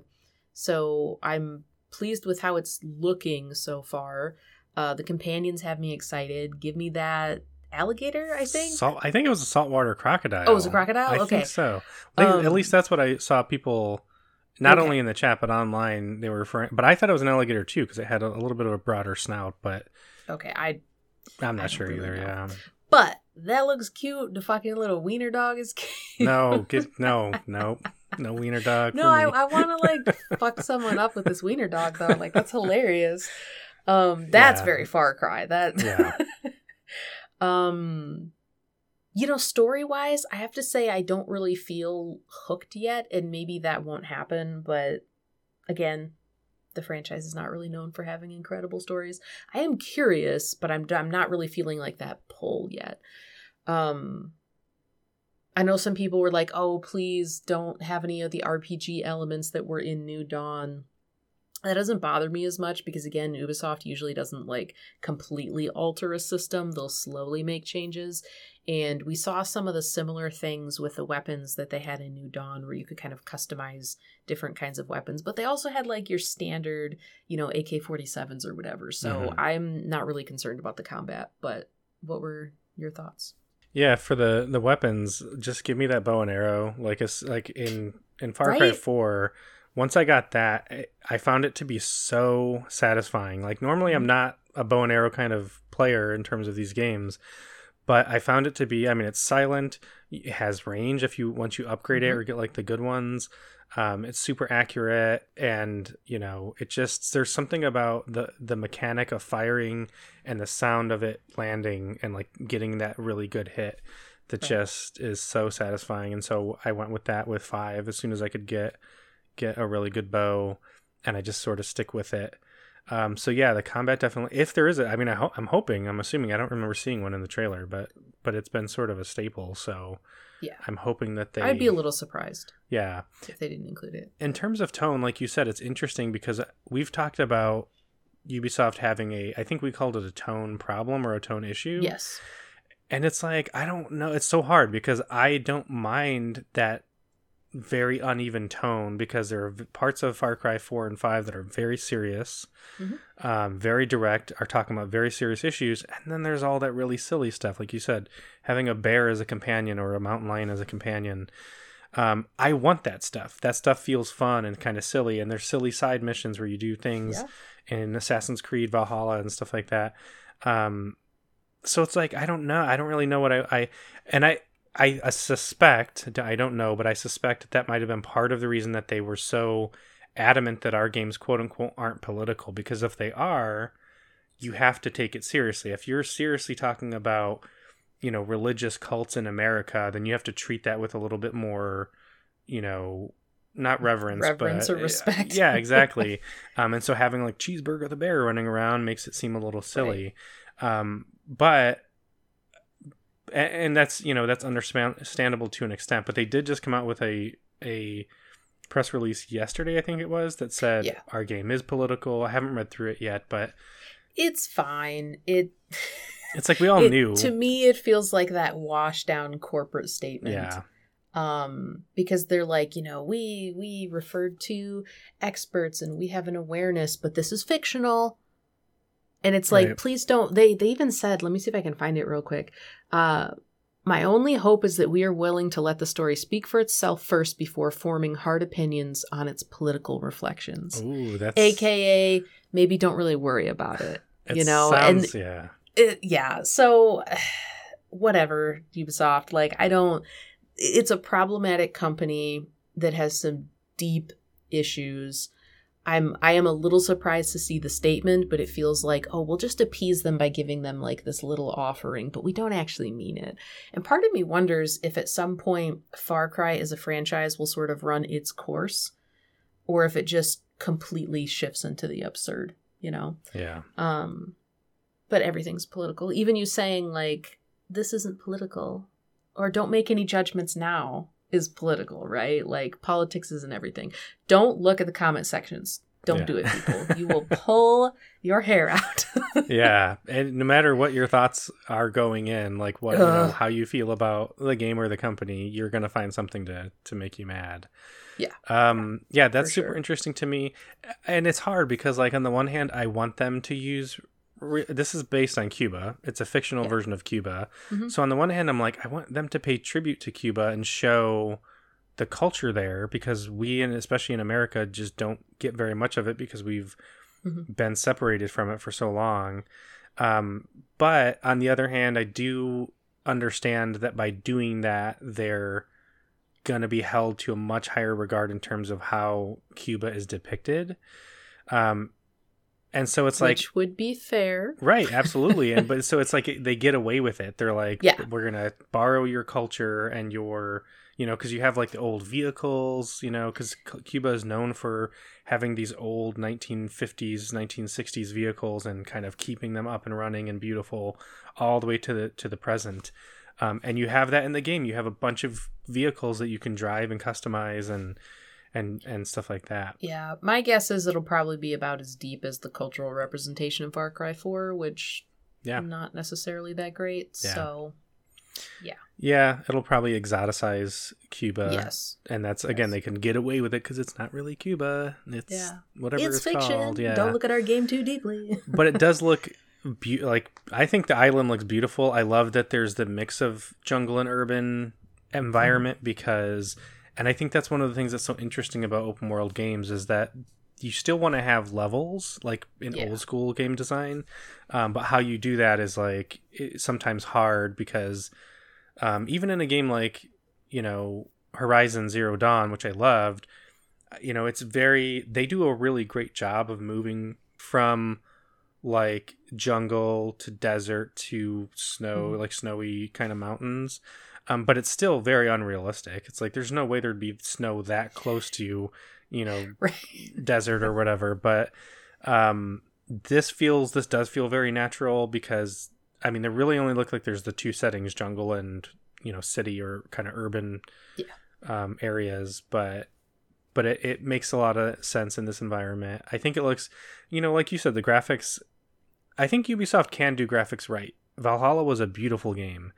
B: so I'm pleased with how it's looking so far. Uh, the companions have me excited. Give me that alligator, I think.
A: Salt, I think it was a saltwater crocodile.
B: Oh, it was a crocodile?
A: I
B: okay.
A: think so. Um, At least that's what I saw people, not
B: Okay.
A: only in the chat but online, they were referring. But I thought it was an alligator too because it had a, a little bit of a broader snout. But
B: Okay, I
A: I'm not
B: don't
A: sure either.
B: know.
A: Yeah.
B: but that looks cute. The fucking little wiener dog is cute.
A: No, get, <laughs> no, no, no wiener dog.
B: No, I. I want to like <laughs> fuck someone up with this wiener dog though. Like that's <laughs> hilarious. Um, that's
A: Yeah.
B: very Far Cry. That
A: Yeah.
B: Um, you know, story wise, I have to say I don't really feel hooked yet, and maybe that won't happen. But again, the franchise is not really known for having incredible stories. I am curious, but I'm I'm not really feeling like that pull yet. Um, I know some people were like, "Oh, please don't have any of the RPG elements that were in New Dawn." that doesn't bother me as much because again ubisoft usually doesn't like completely alter a system. They'll slowly make changes. And we saw some of the similar things with the weapons that they had in new dawn where you could kind of customize different kinds of weapons. But they also had like your standard you know ak-47s or whatever. So
A: mm-hmm.
B: i'm not really concerned about the combat. But what were your thoughts?
A: Yeah for the the weapons just give me that bow and arrow. Like it's like in in far
B: right?
A: cry 4 once I got that, I- found it to be so satisfying. Like normally, I'm not a bow and arrow kind of player in terms of these games, but I found it to be. I mean, it's silent. It has range if you once you upgrade it
B: Mhm.
A: or get like the good ones. Um, it's super accurate, and you know, it just there's something about the the mechanic of firing and the sound of it landing and like getting that really good hit that just is so satisfying. And so I went with that with five as soon as I could get get a really good bow, and I just sort of stick with it. Um, so yeah, the combat definitely. If there is a, I mean, I ho- I'm hoping, I'm assuming, I don't remember seeing one in the trailer, but but it's been sort of a staple. So
B: Yeah.
A: I'm hoping that they.
B: I'd be a little surprised
A: Yeah,
B: if they didn't include it.
A: in terms of tone, like you said, it's interesting because we've talked about Ubisoft having a, I think we called it a tone problem or a tone issue.
B: Yes.
A: And it's like, I don't know. It's so hard because I don't mind that very uneven tone because there are parts of Far Cry 4 and 5 that are very serious,
B: Mhm.
A: um, very direct, are talking about very serious issues. And then there's all that really silly stuff. Like you said, having a bear as a companion or a mountain lion as a companion. Um, I want that stuff. That stuff feels fun and kind of silly. And there's silly side missions where you do things
B: Yeah.
A: in Assassin's Creed Valhalla and stuff like that. Um, so it's like I don't know. I don't really know what I, I and I, I I suspect I don't know, but I suspect that that might have been part of the reason that they were so adamant that our games quote unquote aren't political because if they are, you have to take it seriously. If you're seriously talking about you know religious cults in America, then you have to treat that with a little bit more, you know, not reverence,
B: Reverence
A: but
B: or respect.
A: Yeah, <laughs> exactly. um, and so having like cheeseburger the bear running around makes it seem a little silly. Um, but and that's you know that's understandable to an extent. But they did just come out with a a press release yesterday, I think it was, that said
B: Yeah.
A: our game is political. I haven't read through it yet, but
B: It's fine. It
A: it's like we all <laughs>
B: it-
A: knew.
B: To me it feels like that washed down corporate statement.
A: yeah,
B: um because they're like you know we we referred to experts and we have an awareness but this is fictional And it's like,
A: Right.
B: please don't. They they even said, let me see if I can find it real quick. Uh, my only hope is that we are willing to let the story speak for itself first before forming hard opinions on its political reflections.
A: Ooh, that's
B: AKA, maybe don't really worry about it. <sighs>
A: it
B: you know,
A: sounds-
B: and
A: yeah,
B: it, yeah so <sighs> whatever ubisoft like i don't it's a problematic company that has some deep issues i'm i am a little surprised to see the statement but it feels like oh we'll just appease them by giving them like this little offering but we don't actually mean it. And part of me wonders if at some point far cry as a franchise will sort of run its course or if it just completely shifts into the absurd you know?
A: Yeah,
B: um but everything's political. Even you saying like this isn't political or don't make any judgments now is political right like politics isn't everything don't look at the comment sections don't
A: Yeah.
B: do it people you will <laughs> pull your hair out <laughs>
A: yeah. And no matter what your thoughts are going in, like what you know, how you feel about the game or the company, you're gonna find something to to make you mad.
B: Yeah.
A: Um. Yeah, that's
B: For
A: super
B: sure.
A: interesting to me, and it's hard because, like, on the one hand, I want them to use. Re- this is based on Cuba. It's a fictional
B: Yeah.
A: version of Cuba.
B: Mhm.
A: So on the one hand, I'm like, I want them to pay tribute to Cuba and show the culture there because we, and especially in America, just don't get very much of it because we've
B: Mhm.
A: been separated from it for so long. Um, but on the other hand, I do understand that by doing that, they're going to be held to a much higher regard in terms of how Cuba is depicted. Um, and so it's like,
B: which would be fair
A: Right, absolutely. and <laughs> but so it's like they get away with it. They're like,
B: Yeah.
A: we're gonna borrow your culture and your, you know, because you have like the old vehicles, you know, because Cuba is known for having these old 1950s, 1960s vehicles and kind of keeping them up and running and beautiful all the way to the to the present. Um, and you have that in the game. You have a bunch of vehicles that you can drive and customize and and and stuff like that.
B: yeah my guess is it'll probably be about as deep as the cultural representation of far cry 4 which
A: Yeah.
B: not necessarily that great
A: Yeah.
B: so
A: Yeah, Yeah, it'll probably exoticize Cuba.
B: yes
A: and that's again
B: Yes.
A: they can get away with it because it's not really Cuba. It's
B: Yeah.
A: whatever
B: it's
A: it's,
B: fiction
A: called. Yeah,
B: don't look at our game too deeply <laughs>
A: but it does look be- like I think the island looks beautiful. I love that there's the mix of jungle and urban mm-hmm. environment because, and I think that's one of the things that's so interesting about open world games is that you still want to have levels like in
B: Yeah.
A: old school game design, um, but how you do that is like sometimes hard because um, even in a game like you know Horizon Zero Dawn, which I loved, you know it's very they do a really great job of moving from like jungle to desert to snow
B: Mhm.
A: like snowy kind of mountains um, but it's still very unrealistic. It's like there's no way there'd be snow that close to you know <laughs>
B: right.
A: desert or whatever. But um this feels this does feel very natural because i mean they really only look like there's the two settings jungle and you know city or kind of urban
B: Yeah.
A: um areas. But but it, it makes a lot of sense in this environment. I think it looks you know like you said the graphics i think ubisoft can do graphics right. Valhalla was a beautiful game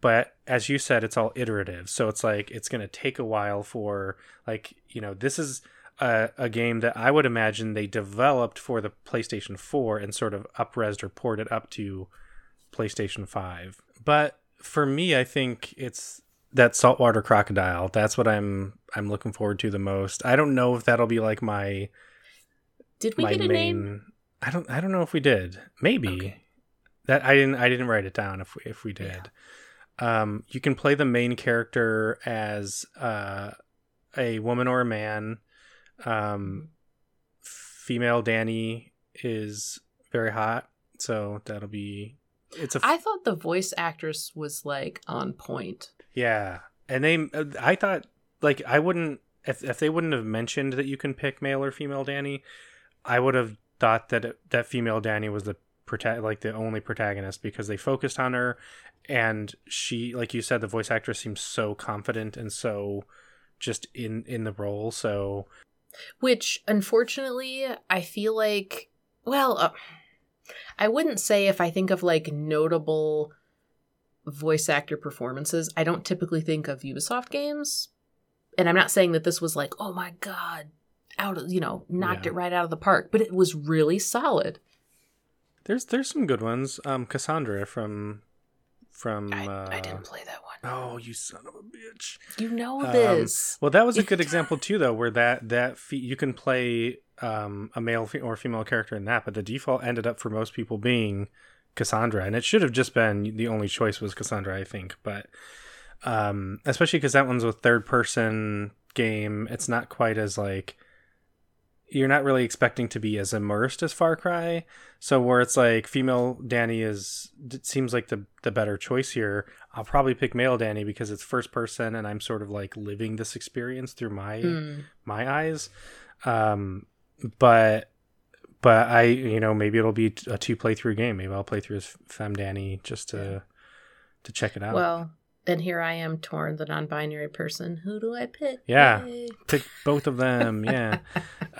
A: but as you said it's all iterative. So it's like it's going to take a while for like you know this is a, a game that i would imagine they developed for the playstation 4 and sort of upresed or ported up to playstation 5 but for me i think it's that saltwater crocodile. That's what i'm i'm looking forward to the most. I don't know if that'll be like my
B: did we
A: my
B: get a
A: main
B: name
A: i don't i don't know if we did. Maybe.
B: Okay.
A: that i didn't i didn't write it down if we if we did um you can play the main character as uh a woman or a man um female danny is very hot so that'll be it's a
B: I thought the voice actress was like on point.
A: yeah, and they, I thought like I wouldn't if if they wouldn't have mentioned that you can pick male or female Danny, I would have thought that it, that female Danny was the prota- like the only protagonist because they focused on her, and she, like you said, the voice actress seems so confident and so just in in the role. So
B: Which, unfortunately, I feel like, well, uh, I wouldn't say if I think of like notable voice actor performances, I don't typically think of Ubisoft games. And I'm not saying that this was like, oh my God, out of, you know, knocked
A: Yeah.
B: it right out of the park, but it was really solid.
A: There's there's some good ones. Um, Cassandra from from.
B: I,
A: uh,
B: I didn't play that one.
A: Oh, you son of a bitch!
B: You know
A: Um,
B: this.
A: Well, that was a good example too, though, where that that fe- you can play um, a male fe- or female character in that, but the default ended up for most people being Cassandra, and it should have just been the only choice was Cassandra, I think. But um, especially because that one's a third person game, it's not quite as like you're not really expecting to be as immersed as Far Cry. So where it's like female Danny is it seems like the the better choice here. I'll probably pick male Danny because it's first person and I'm sort of like living this experience through my
B: Hmm.
A: my eyes. Um but but I you know maybe it'll be a two playthrough game. Maybe I'll play through as Femme Danny just to to check it out.
B: Well, then here I am torn, the non-binary person. Who do I pick?
A: Yeah.
B: Yay.
A: pick both of them. <laughs> Yeah.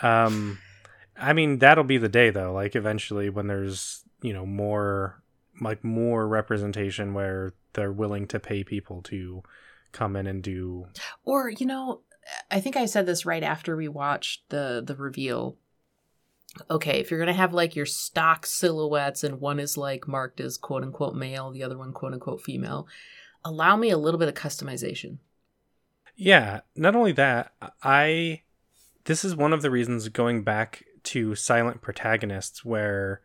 A: um I mean that'll be the day though. Like eventually when there's, you know, more like more representation where they're willing to pay people to come in and do
B: Or you know, I think I said this right after we watched the the reveal. Okay, if you're gonna have like your stock silhouettes and one is like marked as quote unquote male, the other one quote unquote female, allow me a little bit of customization.
A: Yeah, not only that, I this is one of the reasons going back to silent protagonists where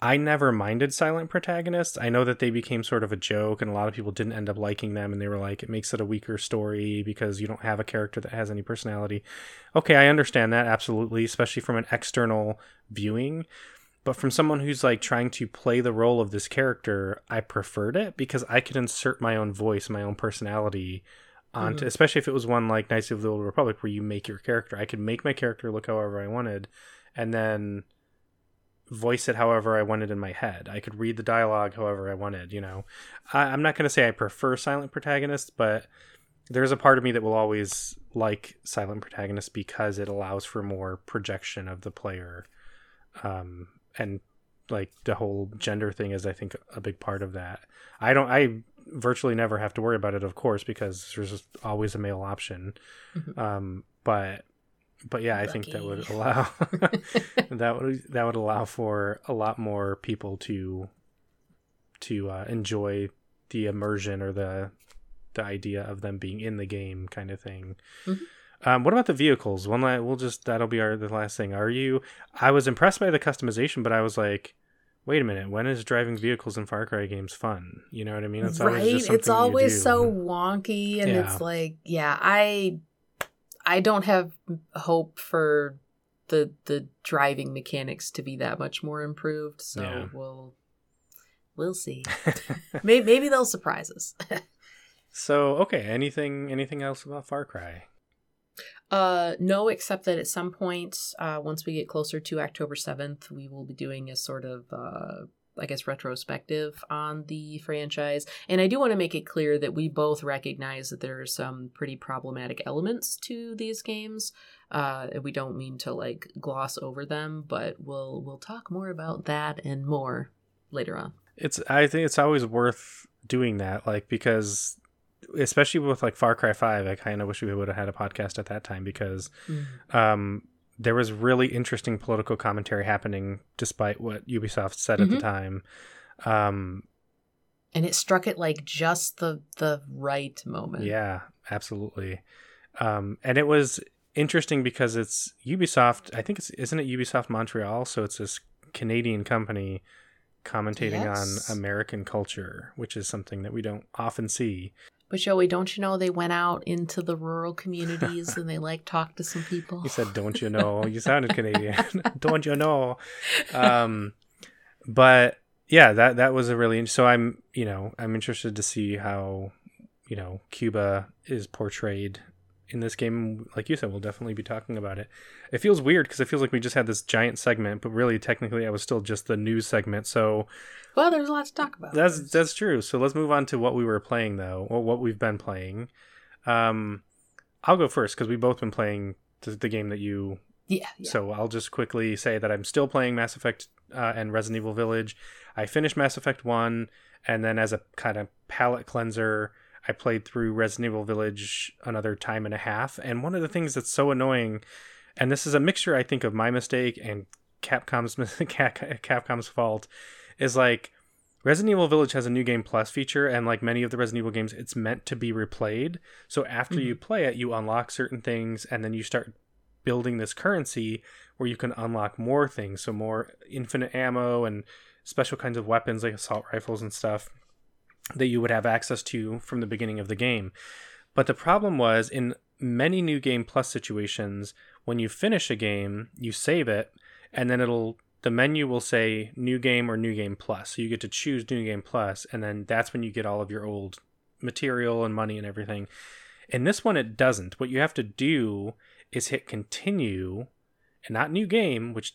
A: I never minded silent protagonists. I know that they became sort of a joke and a lot of people didn't end up liking them and they were like it makes it a weaker story because you don't have a character that has any personality. Okay, I understand that absolutely, especially from an external viewing. But from someone who's like trying to play the role of this character, I preferred it because I could insert my own voice, my own personality onto
B: Mhm.
A: especially if it was one like Knights of the Old Republic where you make your character. I could make my character look however I wanted and then voice it however I wanted in my head. I could read the dialogue however I wanted, you know. I, I'm not going to say I prefer silent protagonists, but there's a part of me that will always like silent protagonists because it allows for more projection of the player. Um, and like the whole gender thing is, I think, a big part of that. I don't, I virtually never have to worry about it, of course, because there's always a male option.
B: Mhm.
A: Um, but, but yeah, I think that would allow <laughs> <laughs> that would that would allow for a lot more people to to uh, enjoy the immersion or the the idea of them being in the game kind of thing.
B: Mhm.
A: Um, what about the vehicles? One, la- we'll just that'll be our the last thing. Are you? I was impressed by the customization, but I was like, wait a minute, when is driving vehicles in Far Cry games fun? You know what I mean? It's always
B: right?
A: just
B: It's always so wonky, and
A: Yeah.
B: it's like, yeah, I, I don't have hope for the the driving mechanics to be that much more improved. So
A: Yeah.
B: we'll we'll see. <laughs> maybe, maybe they'll surprise us. <laughs>
A: so okay, anything anything else about Far Cry?
B: Uh, no, except that at some point, uh, once we get closer to October 7th, we will be doing a sort of, uh, I guess, retrospective on the franchise. And I do want to make it clear that we both recognize that there are some pretty problematic elements to these games. Uh, we don't mean to like gloss over them, but we'll we'll talk more about that and more later on.
A: It's I think it's always worth doing that, like because especially with like Far Cry Five, I kind of wish we would have had a podcast at that time because um, there was really interesting political commentary happening despite what Ubisoft said at the
B: Mhm.
A: time. Um,
B: And it struck it like just the the right moment.
A: yeah, absolutely. Um, and it was interesting because it's Ubisoft. I think it's isn't it Ubisoft Montreal? So it's this Canadian company commentating
B: Yes.
A: on American culture, which is something that we don't often see.
B: But Joey, don't you know they went out into the rural communities and they like talked to some people?
A: You said, "Don't you know?" You sounded Canadian. <laughs> Don't you know? Um, but yeah, that that was a really so I'm you know I'm interested to see how you know Cuba is portrayed in this game. Like you said, we'll definitely be talking about it. It feels weird because it feels like we just had this giant segment, but really technically I was still just the news segment. So
B: Well, there's a lot to talk about.
A: that's that's true. So let's move on to what we were playing though, or what we've been playing. Um, I'll go first because we've both been playing the, the game that you
B: yeah, yeah.
A: so I'll just quickly say that I'm still playing Mass Effect uh, and Resident Evil Village. I finished Mass Effect 1, and then as a kind of palate cleanser, I played through Resident Evil Village another time and a half. And one of the things that's so annoying, and this is a mixture, I think, of my mistake and Capcom's <laughs> Capcom's fault is like Resident Evil Village has a new game plus feature, and like many of the Resident Evil games, it's meant to be replayed. So after mm-hmm. you play it, you unlock certain things, and then you start building this currency where you can unlock more things. So more infinite ammo and special kinds of weapons like assault rifles and stuff that you would have access to from the beginning of the game. But the problem was in many new game plus situations, when you finish a game, you save it, and then it'll the menu will say new game or new game plus. So you get to choose new game plus, and then that's when you get all of your old material and money and everything. In this one, it doesn't. What you have to do is hit continue and not new game, which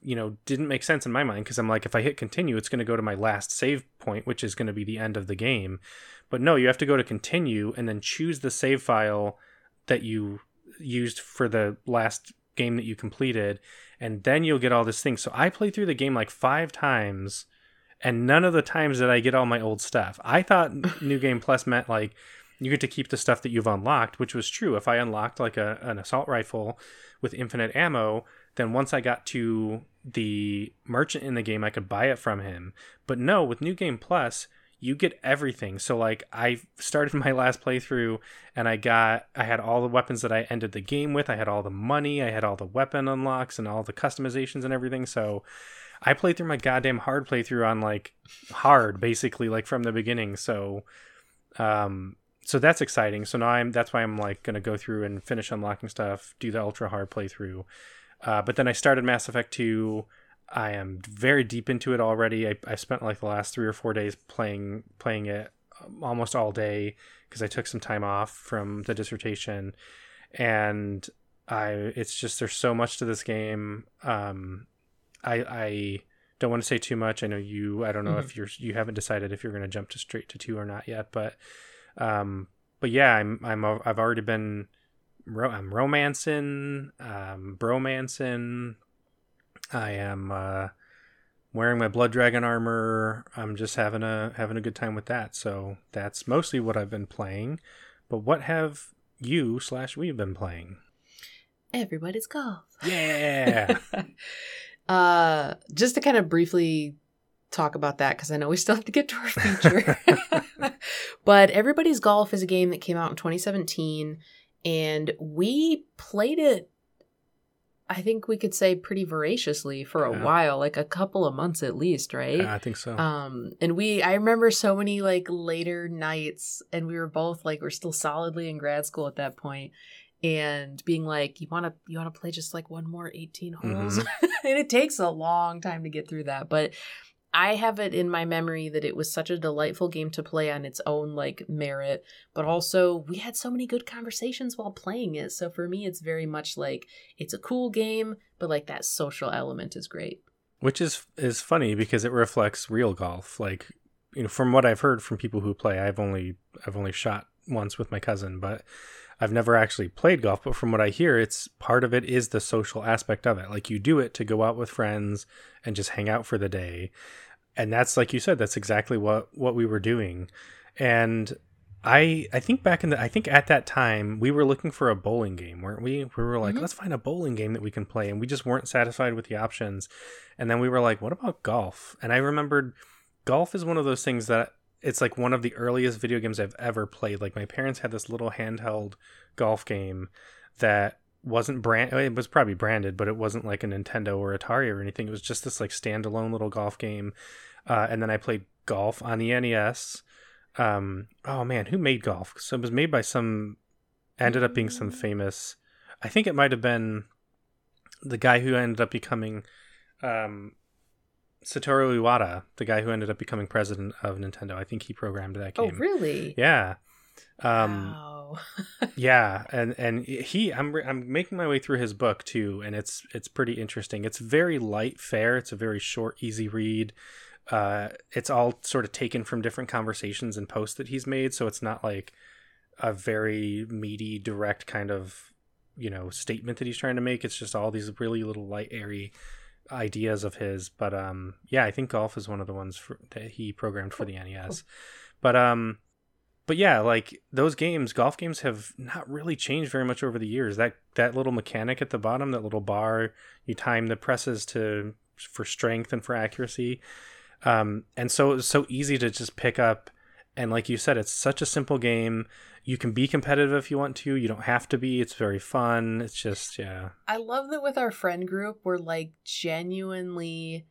A: you know didn't make sense in my mind because I'm like, if I hit continue, it's going to go to my last save point, which is going to be the end of the game. But no, you have to go to continue and then choose the save file that you used for the last game that you completed and then you'll get all this thing. So I played through the game like five times, and none of the times did I get all my old stuff. I thought <laughs> New Game Plus meant like you get to keep the stuff that you've unlocked, which was true. If I unlocked like a, an assault rifle with infinite ammo, then once I got to the merchant in the game, I could buy it from him. But no, with New Game Plus, you get everything. So like I started my last playthrough and I got I had all the weapons that I ended the game with. I had all the money, I had all the weapon unlocks and all the customizations and everything. So I played through my goddamn hard playthrough on like hard basically like from the beginning. So um so that's exciting. So now I'm that's why I'm like going to go through and finish unlocking stuff, do the ultra hard playthrough. Uh, but then I started Mass Effect 2 I am very deep into it already. I, I spent like the last three or four days playing playing it um, almost all day because I took some time off from the dissertation, and I it's just there's so much to this game. Um, I I don't want to say too much. I know you. I don't know mm-hmm. if you're you haven't decided if you're going to jump to straight to two or not yet, but um, but yeah, I'm I'm I've already been I'm romancing, um, bromancing, I am uh, wearing my blood dragon armor. I'm just having a having a good time with that. So that's mostly what I've been playing. But what have you slash we've been playing?
B: Everybody's golf.
A: Yeah. <laughs>
B: uh, just to kind of briefly talk about that because I know we still have to get to our feature. <laughs> but Everybody's Golf is a game that came out in 2017 and we played it I think we could say pretty voraciously for a yeah. while, like a couple of months at least, right?
A: Yeah, I think so.
B: Um, and we, I remember so many like later nights, and we were both like, we're still solidly in grad school at that point, and being like, you want to, you want to play just like one more eighteen holes, mm-hmm. <laughs> and it takes a long time to get through that, but I have it in my memory that it was such a delightful game to play on its own like merit, but also we had so many good conversations while playing it. So for me it's very much like it's a cool game, but like that social element is great.
A: Which is is funny because it reflects real golf. Like, you know, from what I've heard from people who play, I've only I've only shot once with my cousin, but I've never actually played golf, but from what I hear, it's part of it is the social aspect of it. Like you do it to go out with friends and just hang out for the day and that's like you said that's exactly what what we were doing. And i i think back in the i think at that time we were looking for a bowling game weren't we? We were like mm-hmm. let's find a bowling game that we can play. And we just weren't satisfied with the options. And then we were like what about golf? And i remembered golf is one of those things that it's like one of the earliest video games i've ever played. Like my parents had this little handheld golf game that wasn't brand it was probably branded but it wasn't like a nintendo or atari or anything it was just this like standalone little golf game uh, and then I played golf on the NES. Um, oh man, who made golf? So it was made by some, ended up being some famous. I think it might have been the guy who ended up becoming um, Satoru Iwata, the guy who ended up becoming president of Nintendo. I think he programmed that oh,
B: game. Oh, really?
A: Yeah. Um, wow. <laughs> yeah, and and he, I'm I'm making my way through his book too, and it's it's pretty interesting. It's very light fare. It's a very short, easy read uh, it's all sort of taken from different conversations and posts that he's made. So it's not like a very meaty, direct kind of, you know, statement that he's trying to make. It's just all these really little light, airy ideas of his. But um, yeah, I think golf is one of the ones for, that he programmed for the NES. But um, but yeah, like those games, golf games have not really changed very much over the years. That that little mechanic at the bottom, that little bar, you time the presses to for strength and for accuracy. Um, and so it's so easy to just pick up and like you said, it's such a simple game. You can be competitive if you want to. You don't have to be. It's very fun. It's just yeah.
B: I love that with our friend group, we're like genuinely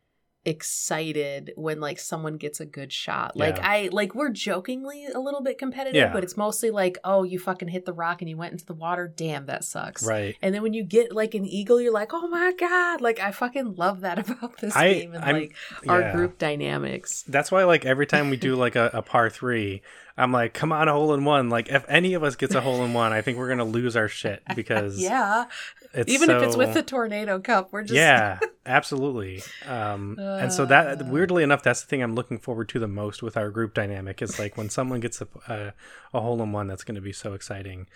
B: excited when like someone gets a good shot. Like
A: Yeah.
B: I like we're jokingly a little bit competitive,
A: Yeah.
B: but it's mostly like, oh, you fucking hit the rock and you went into the water. Damn, that sucks.
A: Right.
B: And then when you get like an eagle, you're like, oh my god! Like I fucking love that <laughs> about this
A: I-
B: game and
A: I'm-
B: like our
A: yeah.
B: group dynamics.
A: That's why like every time we do <laughs> like a, a par three, I'm like, come on, a hole in one. Like if any of us gets a hole in one, I think we're gonna lose our shit <laughs> because
B: Yeah,
A: it's
B: even if it's with the tornado cup, we're just
A: yeah absolutely. Um and so that
B: Uh.
A: weirdly enough that's the thing i'm looking forward to the most with our group dynamic is like when someone gets a, a, a hole in one that's going to be so exciting.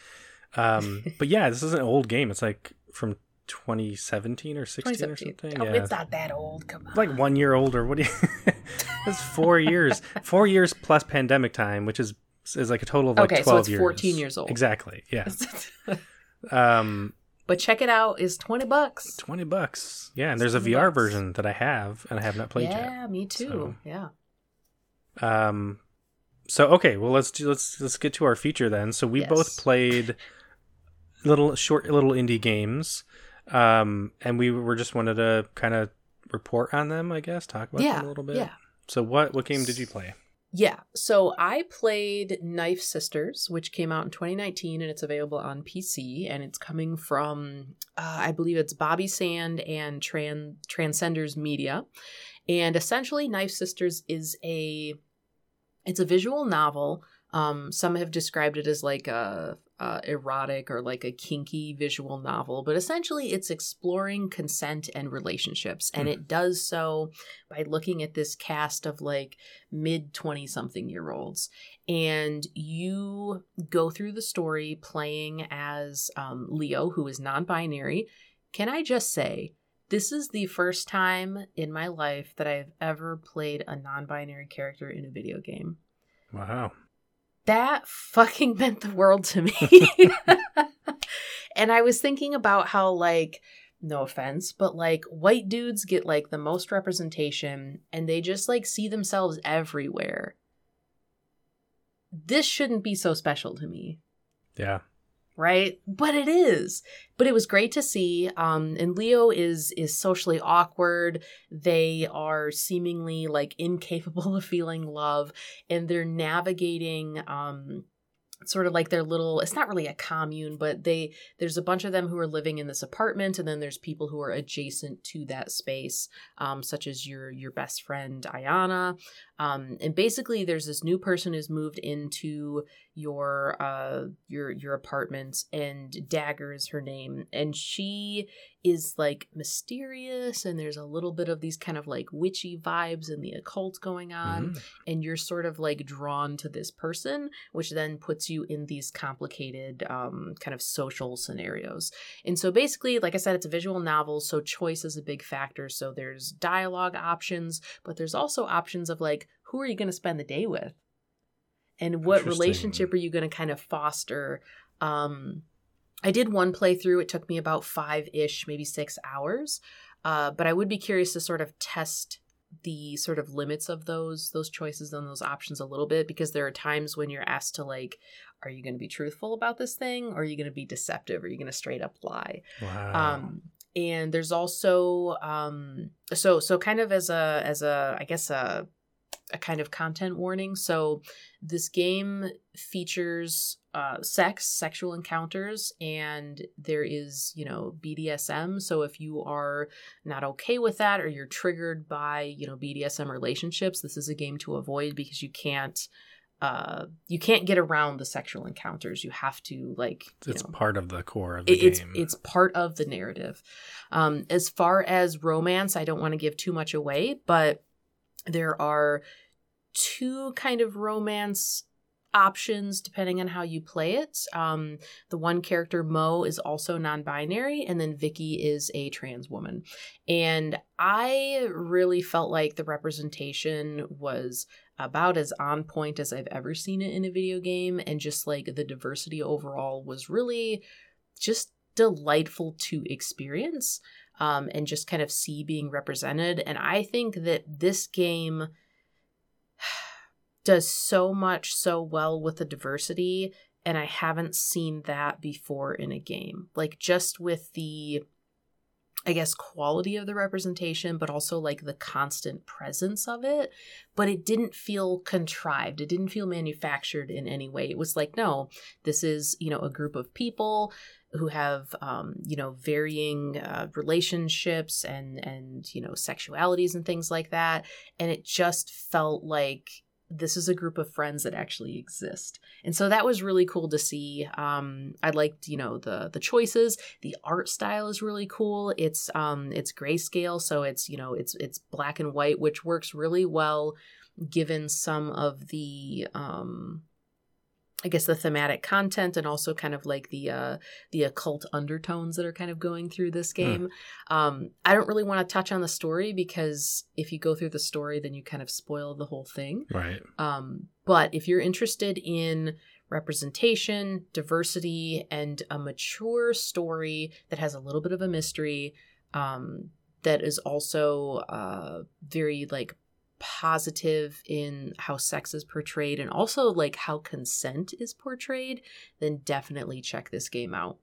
A: Um <laughs> but yeah this is an old game. It's like from 2017 or 16 or something.
B: Oh,
A: yeah.
B: it's not that old. Come on.
A: It's like one year older. What do you <laughs> it's four years. <laughs> Four years plus pandemic time which is is like a total of like
B: Okay,
A: 12
B: so it's
A: years.
B: 14 years old.
A: exactly. Yeah. Um
B: but check it out. Is twenty bucks.
A: 20 bucks yeah and there's a vr
B: bucks.
A: version that i have and i have not played yet
B: yeah, me too.
A: So-
B: Yeah.
A: Um, so okay, well let's do, let's let's get to our feature then. So we
B: Yes.
A: both <laughs> played little short little indie games, um, and we were just wanted to kind of report on them, I guess, talk about
B: yeah.
A: them a little bit.
B: Yeah.
A: So what what game did you play?
B: Yeah. So I played Knife Sisters, which came out in 2019 and it's available on PC and it's coming from uh, I believe it's Bobby Sand and Tran- Transcenders Media. And essentially Knife Sisters is a it's a visual novel. Um, some have described it as like a, a erotic or like a kinky visual novel, but essentially it's exploring consent and relationships, and
A: Hmm.
B: it does so by looking at this cast of like mid 20 something year olds and you go through the story playing as um, leo who is non-binary can i just say this is the first time in my life that i've ever played a non-binary character in a video game
A: Wow.
B: That fucking <laughs> meant the world to me. <laughs> and I was thinking about how, like, no offense, but like white dudes get like the most representation and they just like see themselves everywhere. This shouldn't be so special to me
A: Yeah.
B: Right? But it is. But it was great to see um and leo is is socially awkward. They are seemingly like incapable <laughs> of feeling love and they're navigating um sort of like their little it's not really a commune but they there's a bunch of them who are living in this apartment and then there's people who are adjacent to that space um, such as your your best friend ayana um, and basically there's this new person who's moved into your uh your your apartment and dagger is her name and she is like mysterious and there's a little bit of these kind of like witchy vibes and the occult going on
A: Mhm.
B: and you're sort of like drawn to this person which then puts you in these complicated um, kind of social scenarios and so basically like i said it's a visual novel so choice is a big factor so there's dialogue options but there's also options of like who are you going to spend the day with? And what relationship are you going to kind of foster? Um i did one playthrough it took me about five-ish maybe six hours. Uh, but i would be curious to sort of test the sort of limits of those those choices and those options a little bit because there are times when you're asked to like are you going to be truthful about this thing? Or are you going to be deceptive? Or are you going to straight up lie?
A: Wow.
B: um and there's also um so so kind of as a as a i guess a a kind of content warning so this game features uh sex sexual encounters and there is you know bdsm so if you are not okay with that or you're triggered by you know bdsm relationships this is a game to avoid because you can't uh you can't get around the sexual encounters you have to like
A: it's
B: know,
A: part of the core of the
B: it- it's
A: game.
B: it's part of the narrative. Um, as far as romance, I don't want to give too much away, but there are two kind of romance options depending on how you play it. Um, the one character, Mo, is also non binary, and then Vicky is a trans woman. And I really felt like the representation was about as on point as I've ever seen it in a video game. And just like the diversity overall was really just delightful to experience um, and just kind of see being represented. And I think that this game <sighs> does so much so well with the diversity and I haven't seen that before in a game. Like just with the I guess quality of the representation but also like the constant presence of it, but it didn't feel contrived. It didn't feel manufactured in any way. It was like no, this is, you know, a group of people who have um, you know varying uh, relationships and and you know sexualities and things like that. And it just felt like this is a group of friends that actually exist. And so that was really cool to see. Um i liked you know the the choices. The art style is really cool. It's um it's grayscale so it's you know it's it's black and white which works really well given some of the um I guess the thematic content and also kind of like the uh the occult undertones that are kind of going through this hmm. game. Mm. Um I don't really want to touch on the story because if you go through the story then you kind of spoil the whole thing.
A: Right.
B: Um but if you're interested in representation, diversity and a mature story that has a little bit of a mystery um that is also uh very like positive in how sex is portrayed and also like how consent is portrayed, then definitely check this game out.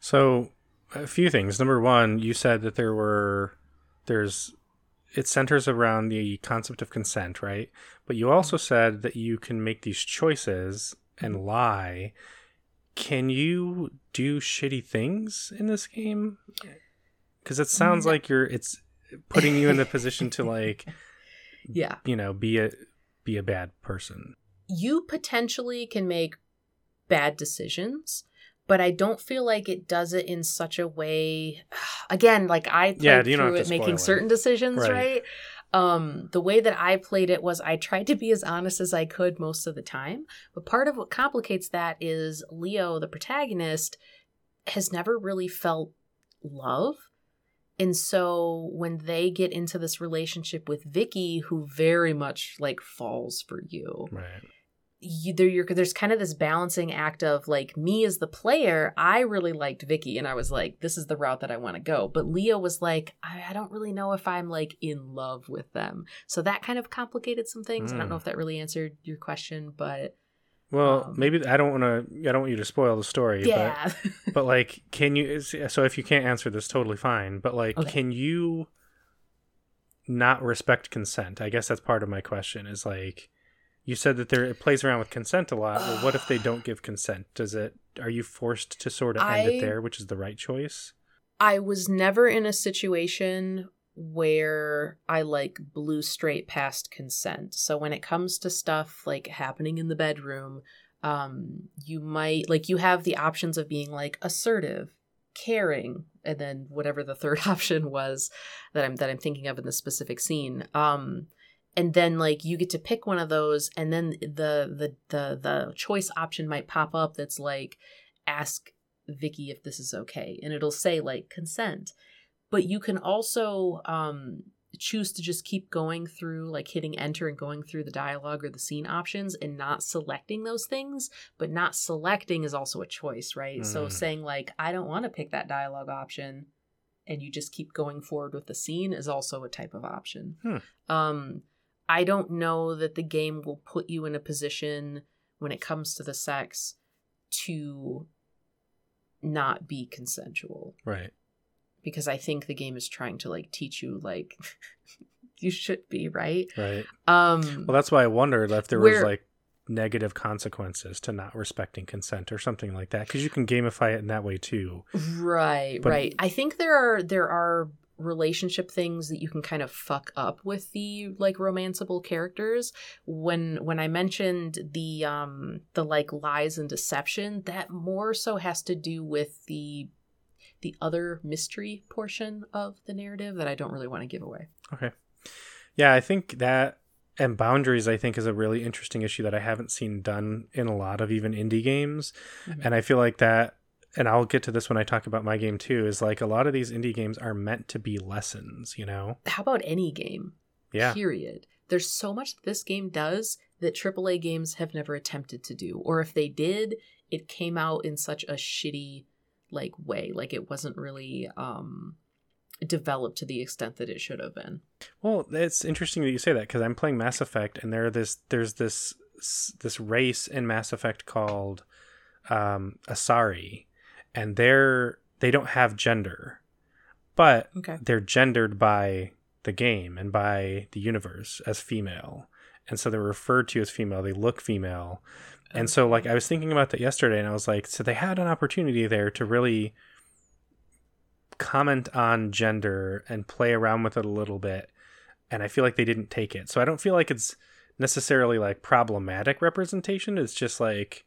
A: So, a few things. Number one, you said that there were, there's, it centers around the concept of consent, right? But you also said that you can make these choices and mm-hmm. lie. Can you do shitty things in this game? Because it sounds like you're, it's putting you in the position to like <laughs>
B: yeah
A: you know be a be a bad person
B: you potentially can make bad decisions but I don't feel like it does it in such a way. <sighs> Again, like I played yeah, through it making certain decisions, right. right? Um, the way that I played it was I tried to be as honest as I could most of the time. But part of what complicates that is Leo, the protagonist, has never really felt love. And so when they get into this relationship with Vicky, who very much like falls for you,
A: right?
B: You, there, there's kind of this balancing act of like me as the player. I really liked Vicky, and I was like, this is the route that I want to go. But Leo was like, I, I, don't really know if I'm like in love with them. So that kind of complicated some things. Mm. I don't know hmm. if that really answered your question, but
A: well, um, maybe I don't want to. I don't want you to spoil the story.
B: Yeah.
A: But, <laughs> but like, can you? So if you can't answer this, totally fine. But like, okay. can you not respect consent? I guess that's part of my question. Is like, you said that there it plays around with consent a lot. Well, what if they don't give consent? Does it? Are you forced to sort of end I, it there, which is the right choice?
B: I was never in a situation where I like blew straight past consent. So when it comes to stuff like happening in the bedroom, um, you might like you have the options of being like assertive, caring, and then whatever the third <laughs> option was that I'm that I'm thinking of in the specific scene. Um, and then like you get to pick one of those, and then the the the the choice option might pop up that's like ask Vicky if this is okay, and it'll say like consent but you can also um, choose to just keep going through like hitting enter and going through the dialogue or the scene options and not selecting those things but not selecting is also a choice right mm. so saying like i don't want to pick that dialogue option and you just keep going forward with the scene is also a type of option
A: hmm.
B: um i don't know that the game will put you in a position when it comes to the sex to not be consensual
A: right
B: because I think the game is trying to like teach you like <laughs> you should be, right?
A: Right.
B: Um
A: Well, that's why I wondered if there was like negative consequences to not respecting consent or something like that because you can gamify it in that way too.
B: Right, but, right. I think there are there are relationship things that you can kind of fuck up with the like romanceable characters when when i mentioned the um the like lies and deception that more so has to do with the the other mystery portion of the narrative that I don't really want to give away.
A: Okay. Yeah, I think that and boundaries i think is a really interesting issue that i haven't seen done in a lot of even indie games
B: Mhm.
A: and i feel like that and i'll get to this when i talk about my game too is like a lot of these indie games are meant to be lessons you know
B: How about any game?
A: yeah
B: Period. There's so much this game does that AAA games have never attempted to do. Or if they did, it came out in such a shitty like way. Like it wasn't really um developed to the extent that it should have been.
A: well it's interesting that you say that because i'm playing mass effect and there this there's this this race in mass effect called um asari and they're they don't have gender but
B: Okay.
A: they're gendered by the game and by the universe as female and so they're referred to as female they look female and so like i was thinking about that yesterday and i was like so they had an opportunity there to really comment on gender and play around with it a little bit and i feel like they didn't take it so i don't feel like it's necessarily like problematic representation it's just like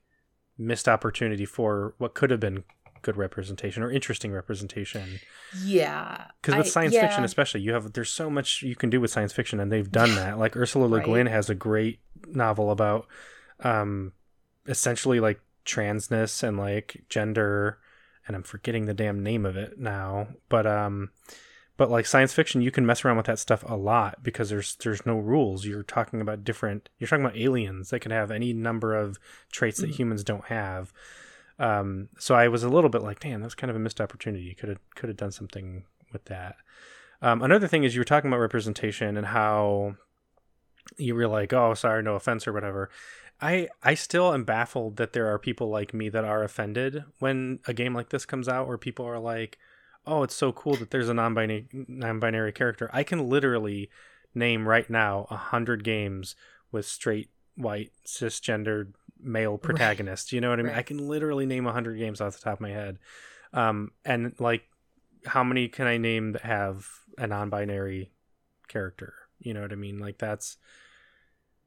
A: missed opportunity for what could have been good representation or interesting representation
B: Yeah.
A: because with
B: I-
A: science
B: yeah.
A: fiction especially you have there's so much you can do with science fiction and they've done that like ursula le
B: Right.
A: guin has a great novel about um essentially like transness and like gender and i'm forgetting the damn name of it now but um but like science fiction you can mess around with that stuff a lot because there's there's no rules. You're talking about different you're talking about aliens that can have any number of traits that
B: Mhm.
A: humans don't have. Um so i was a little bit like damn that's kind of a missed opportunity. Could have could have done something with that. Um another thing is you were talking about representation and how you were like oh sorry no offense or whatever i i still am baffled that there are people like me that are offended when a game like this comes out where people are like oh it's so cool that there's a non-binary non-binary character. I can literally name right now a hundred games with straight white cisgendered male protagonists you know what i mean?
B: Right.
A: i can literally name a hundred games off the top of my head. Um and like how many can i name that have a non-binary character? You know what i mean? Like that's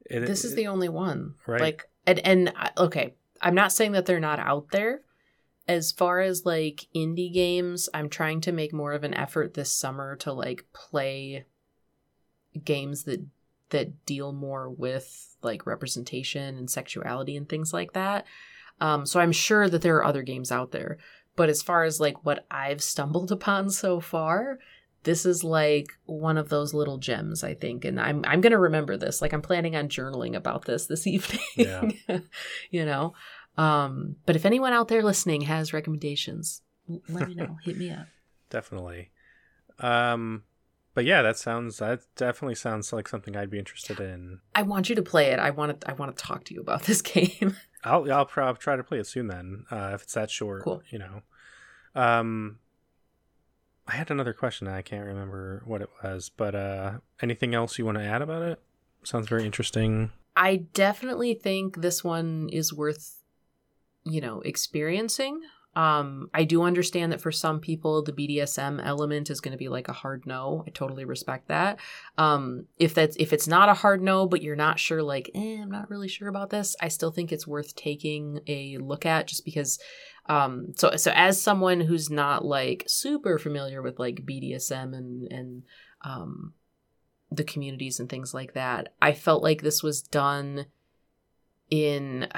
A: it,
B: this is the only one.
A: Right.
B: like and and okay i'm not saying that they're not out there. As far as like indie games i'm trying to make more of an effort this summer to like play games that that deal more with like representation and sexuality and things like that. Um so i'm sure that there are other games out there. But as far as like what i've stumbled upon so far this is like one of those little gems i think and i'm i'm going to remember this. Like i'm planning on journaling about this this <laughs> evening
A: Yeah. <laughs>
B: you know? Um but if anyone out there listening has recommendations let me know. Hit me up. <laughs>
A: Definitely. Um but yeah that sounds that definitely sounds like something i'd be interested in.
B: I want you to play it. I want to i want to talk to you about this game.
A: I'll i'll probably try to play it soon then uh if it's that short
B: Cool.
A: you know? Um i had another question i can't remember what it was but uh anything else you want to add about it? Sounds very interesting.
B: I definitely think this one is worth you know experiencing. Um i do understand that for some people the bdsm element is going to be like a hard no. I totally respect that. Um if that's if it's not a hard no but you're not sure like eh, i'm not really sure about this i still think it's worth taking a look at just because um so so as someone who's not like super familiar with like bdsm and and um the communities and things like that i felt like this was done in <sighs>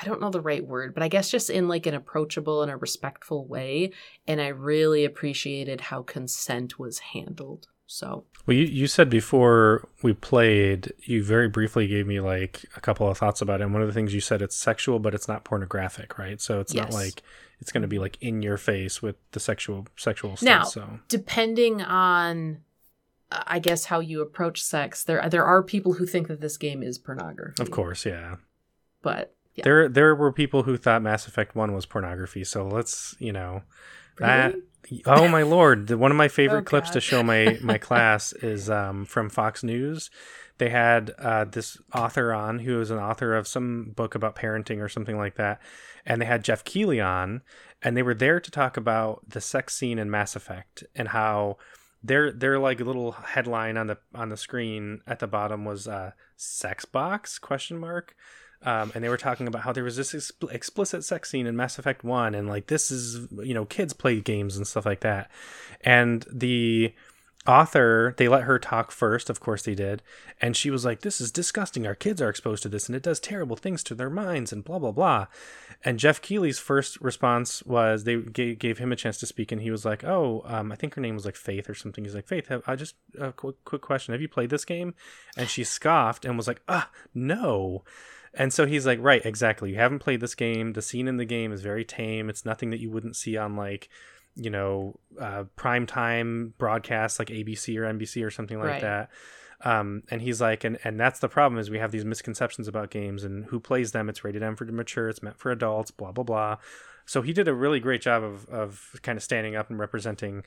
B: I don't know the right word, but I guess just in like an approachable and a respectful way. And I really appreciated how consent was handled. So
A: well you, you said before we played you very briefly gave me like a couple of thoughts about it and one of the things you said it's sexual but it's not pornographic right so it's not like it's going to be like in your face with the sexual sexual stuff
B: Now,
A: so
B: depending on I guess how you approach sex, there there are people who think that this game is pornography.
A: of course yeah
B: But Yeah.
A: There there were people who thought Mass Effect 1 was pornography, so let's, you know, that
B: really?
A: Oh my lord, the, one of my favorite
B: Oh,
A: clips to show my my <laughs> class is um from Fox News. They had uh, this author on who was an author of some book about parenting or something like that, and they had Geoff Keighley on, and they were there to talk about the sex scene in Mass Effect and how their their like little headline on the on the screen at the bottom was uh, "sex box?" question mark. Um, and they were talking about how there was this expl- explicit sex scene in Mass Effect One, and like this is you know kids play games and stuff like that. And the author they let her talk first of course they did and she was like this is disgusting. Our kids are exposed to this and it does terrible things to their minds and blah blah blah. And geoff keighley's first response was they gave, him a chance to speak and he was like oh um, i think her name was like faith or something. He's like faith have, i just a quick, quick question. Have you played this game? And she scoffed and was like ah no and so he's like right exactly you haven't played this game the scene in the game is very tame it's nothing that you wouldn't see on like you know uh, prime time broadcasts like ABC or NBC or something like right. that. Um, and he's like, and and that's the problem is we have these misconceptions about games and who plays them. It's rated M for mature. It's meant for adults. Blah blah blah. So he did a really great job of of kind of standing up and representing.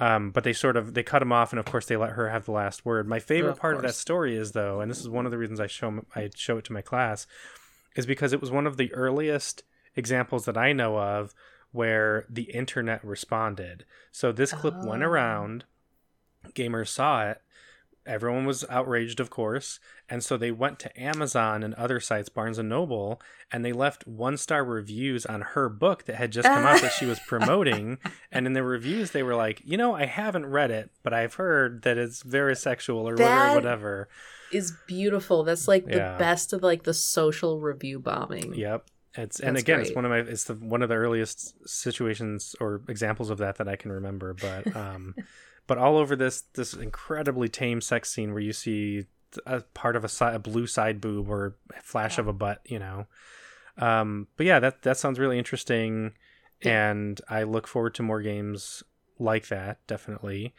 A: Um, but they sort of they cut him off, and of course they let her have the last word. My favorite of part course. of that story is though, and this is one of the reasons I show I show it to my class, is because it was one of the earliest examples that I know of where the internet responded. So this clip oh. went around, gamers saw it, everyone was outraged of course and so they went to amazon and other sites barnes and noble and they left one star reviews on her book that had just come out that she was <laughs> promoting and in the reviews they were like you know i haven't read it but i've heard that it's very sexual or that whatever
B: is beautiful that's like the yeah. best of like the social review bombing
A: yep it's and again, great. it's one of my it's the one of the earliest situations or examples of that that I can remember. But um, <laughs> but all over this this incredibly tame sex scene where you see a part of a, si- a blue side boob or a flash yeah. of a butt, you know. Um, but yeah, that that sounds really interesting, yeah. and I look forward to more games like that. Definitely.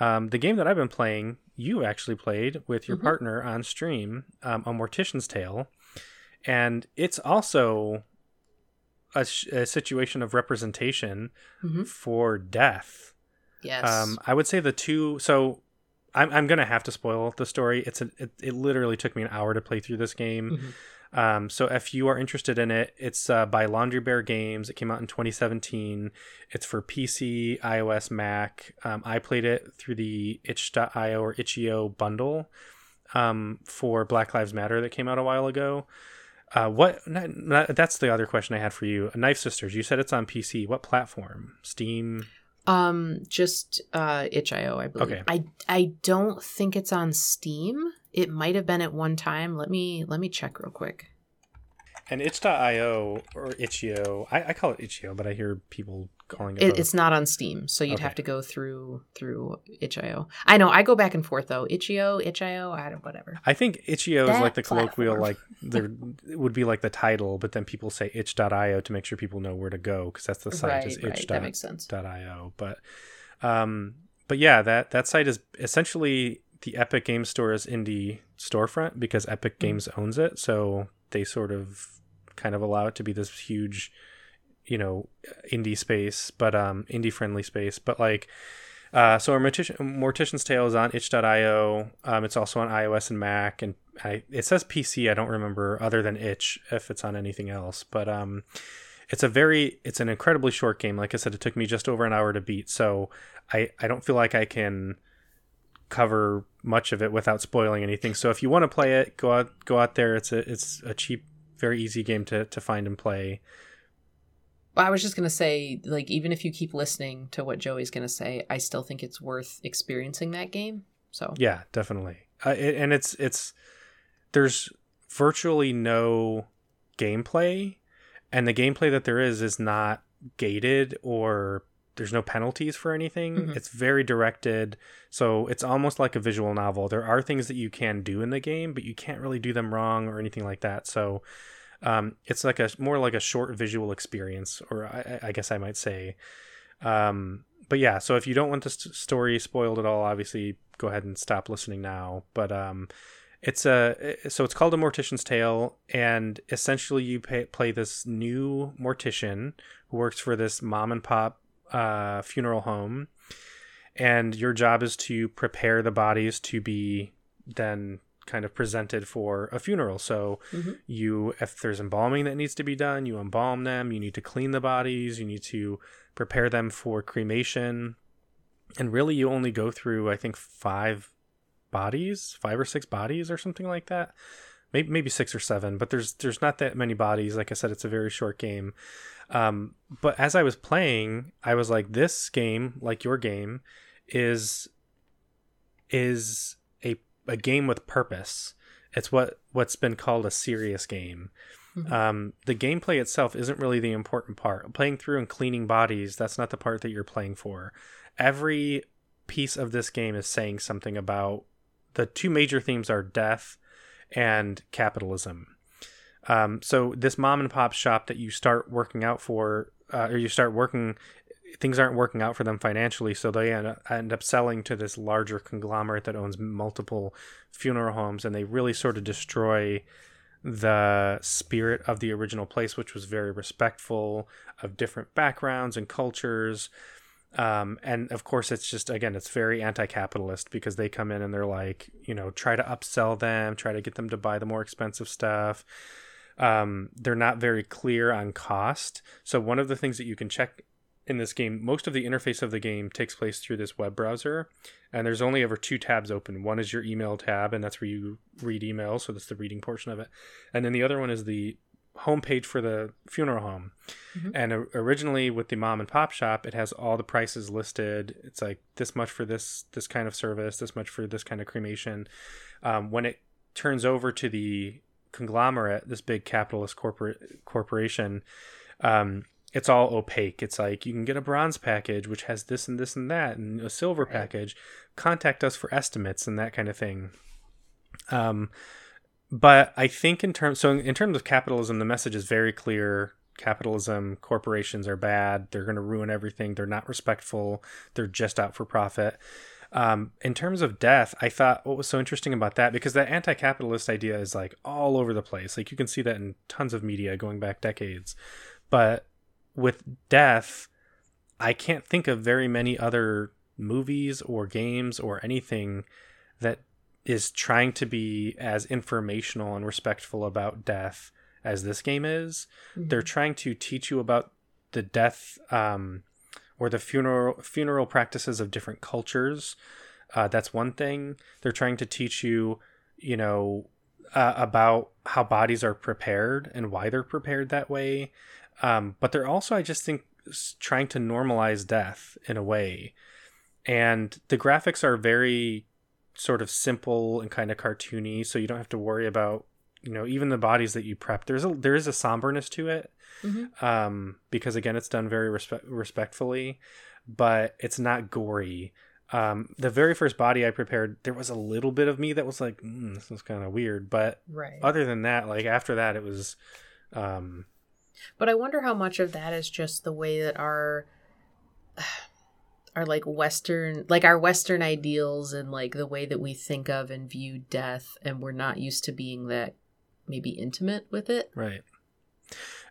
A: Um, the game that I've been playing, you actually played with your mm-hmm. partner on stream, um, a Mortician's Tale and it's also a, a situation of representation mm-hmm. for death.
B: Yes.
A: Um, I would say the two. So I'm I'm gonna have to spoil the story. It's a it, it literally took me an hour to play through this game. Mm-hmm. Um, so if you are interested in it, it's uh, by Laundry Bear Games. It came out in 2017. It's for PC, iOS, Mac. Um, I played it through the itch.io or itch.io bundle um, for Black Lives Matter that came out a while ago. Uh, what? Not, not, that's the other question I had for you. Knife Sisters. You said it's on PC. What platform? Steam.
B: Um, just uh, itch.io, I believe. Okay. I I don't think it's on Steam. It might have been at one time. Let me let me check real quick.
A: And itch.io or itch.io, I, I call it itch.io, but I hear people calling it.
B: it it's not on Steam, so you'd okay. have to go through through itch.io. I know I go back and forth though. Itch.io, itch.io, I don't whatever.
A: I think itch.io is like the colloquial, like there <laughs> would be like the title, but then people say itch.io to make sure people know where to go because that's the site right, is itch. Right. That makes sense. .io, but um, but yeah, that that site is essentially the Epic Game Store's indie storefront because Epic mm-hmm. Games owns it, so they sort of kind of allow it to be this huge, you know, indie space, but um, indie friendly space. But like, uh, so our Mortician, Mortician's Tale is on itch.io. Um, it's also on iOS and Mac, and I, it says PC. I don't remember other than itch if it's on anything else. But um, it's a very, it's an incredibly short game. Like I said, it took me just over an hour to beat. So I, I don't feel like I can cover much of it without spoiling anything. So if you want to play it, go out, go out there. It's a, it's a cheap very easy game to to find and play.
B: I was just gonna say, like, even if you keep listening to what Joey's gonna say, I still think it's worth experiencing that game. So
A: yeah, definitely. Uh, it, and it's it's there's virtually no gameplay, and the gameplay that there is is not gated or there's no penalties for anything. Mm-hmm. It's very directed. So it's almost like a visual novel. There are things that you can do in the game, but you can't really do them wrong or anything like that. So um, it's like a more like a short visual experience, or I, I guess I might say. Um, but yeah, so if you don't want the st- story spoiled at all, obviously go ahead and stop listening now. But um, it's a so it's called a Mortician's Tale, and essentially you pay, play this new mortician who works for this mom and pop uh, funeral home, and your job is to prepare the bodies to be then kind of presented for a funeral. So mm-hmm. you if there's embalming that needs to be done, you embalm them, you need to clean the bodies, you need to prepare them for cremation. And really you only go through I think 5 bodies, 5 or 6 bodies or something like that. Maybe maybe 6 or 7, but there's there's not that many bodies. Like I said it's a very short game. Um, but as I was playing, I was like, this game, like your game, is is a game with purpose. It's what what's been called a serious game. Mm-hmm. Um, the gameplay itself isn't really the important part. Playing through and cleaning bodies, that's not the part that you're playing for. Every piece of this game is saying something about the two major themes are death and capitalism. Um, so this mom and pop shop that you start working out for, uh, or you start working, things aren't working out for them financially, so they end up, end up selling to this larger conglomerate that owns multiple funeral homes, and they really sort of destroy the spirit of the original place, which was very respectful of different backgrounds and cultures. Um, and of course, it's just again, it's very anti-capitalist because they come in and they're like, you know, try to upsell them, try to get them to buy the more expensive stuff. Um, they're not very clear on cost. So one of the things that you can check in this game, most of the interface of the game takes place through this web browser, and there's only ever two tabs open. One is your email tab, and that's where you read emails, so that's the reading portion of it, and then the other one is the homepage for the funeral home. Mm-hmm. And originally with the mom and pop shop, it has all the prices listed. It's like this much for this this kind of service, this much for this kind of cremation. Um, when it turns over to the conglomerate, this big capitalist corporate corporation. Um, it's all opaque. It's like you can get a bronze package which has this and this and that, and a silver package. Contact us for estimates and that kind of thing. Um, but I think in terms so in terms of capitalism, the message is very clear. Capitalism, corporations are bad. They're going to ruin everything. They're not respectful. They're just out for profit. Um, in terms of death, I thought what was so interesting about that because that anti-capitalist idea is like all over the place. Like you can see that in tons of media going back decades. But with death, I can't think of very many other movies or games or anything that is trying to be as informational and respectful about death as this game is. Mm-hmm. They're trying to teach you about the death um, or the funeral funeral practices of different cultures. Uh, that's one thing. They're trying to teach you, you know, uh, about how bodies are prepared and why they're prepared that way. Um, but they're also, I just think, trying to normalize death in a way. And the graphics are very sort of simple and kind of cartoony, so you don't have to worry about you know even the bodies that you prep. There's a there is a somberness to it, mm-hmm. um, because again, it's done very respe- respectfully, but it's not gory. Um, the very first body I prepared, there was a little bit of me that was like, mm, "This is kind of weird," but
B: right.
A: other than that, like after that, it was. Um,
B: but I wonder how much of that is just the way that our <sighs> our like western like our western ideals and like the way that we think of and view death and we're not used to being that maybe intimate with it.
A: Right.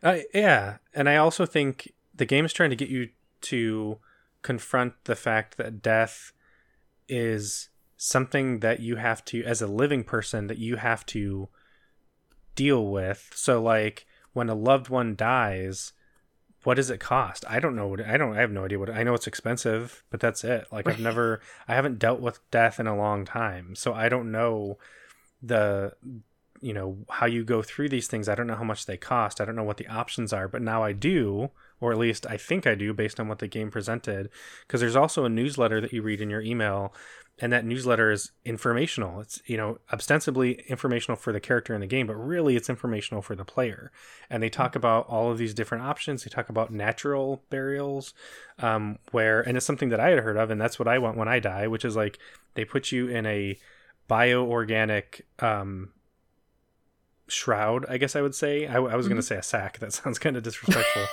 A: Uh, yeah. And i also think the game is trying to get you to confront the fact that death is something that you have to as a living person that you have to deal with. So like when a loved one dies what does it cost? I don't know what I don't I have no idea what I know it's expensive, but that's it. Like I've never I haven't dealt with death in a long time. So I don't know the you know how you go through these things. I don't know how much they cost. I don't know what the options are, but now I do, or at least I think I do based on what the game presented because there's also a newsletter that you read in your email and that newsletter is informational. It's you know ostensibly informational for the character in the game, but really it's informational for the player. And they talk about all of these different options. They talk about natural burials, um, where and it's something that I had heard of, and that's what I want when I die, which is like they put you in a bioorganic um, shroud. I guess I would say. I, I was mm-hmm. going to say a sack. That <laughs> sounds kind of disrespectful.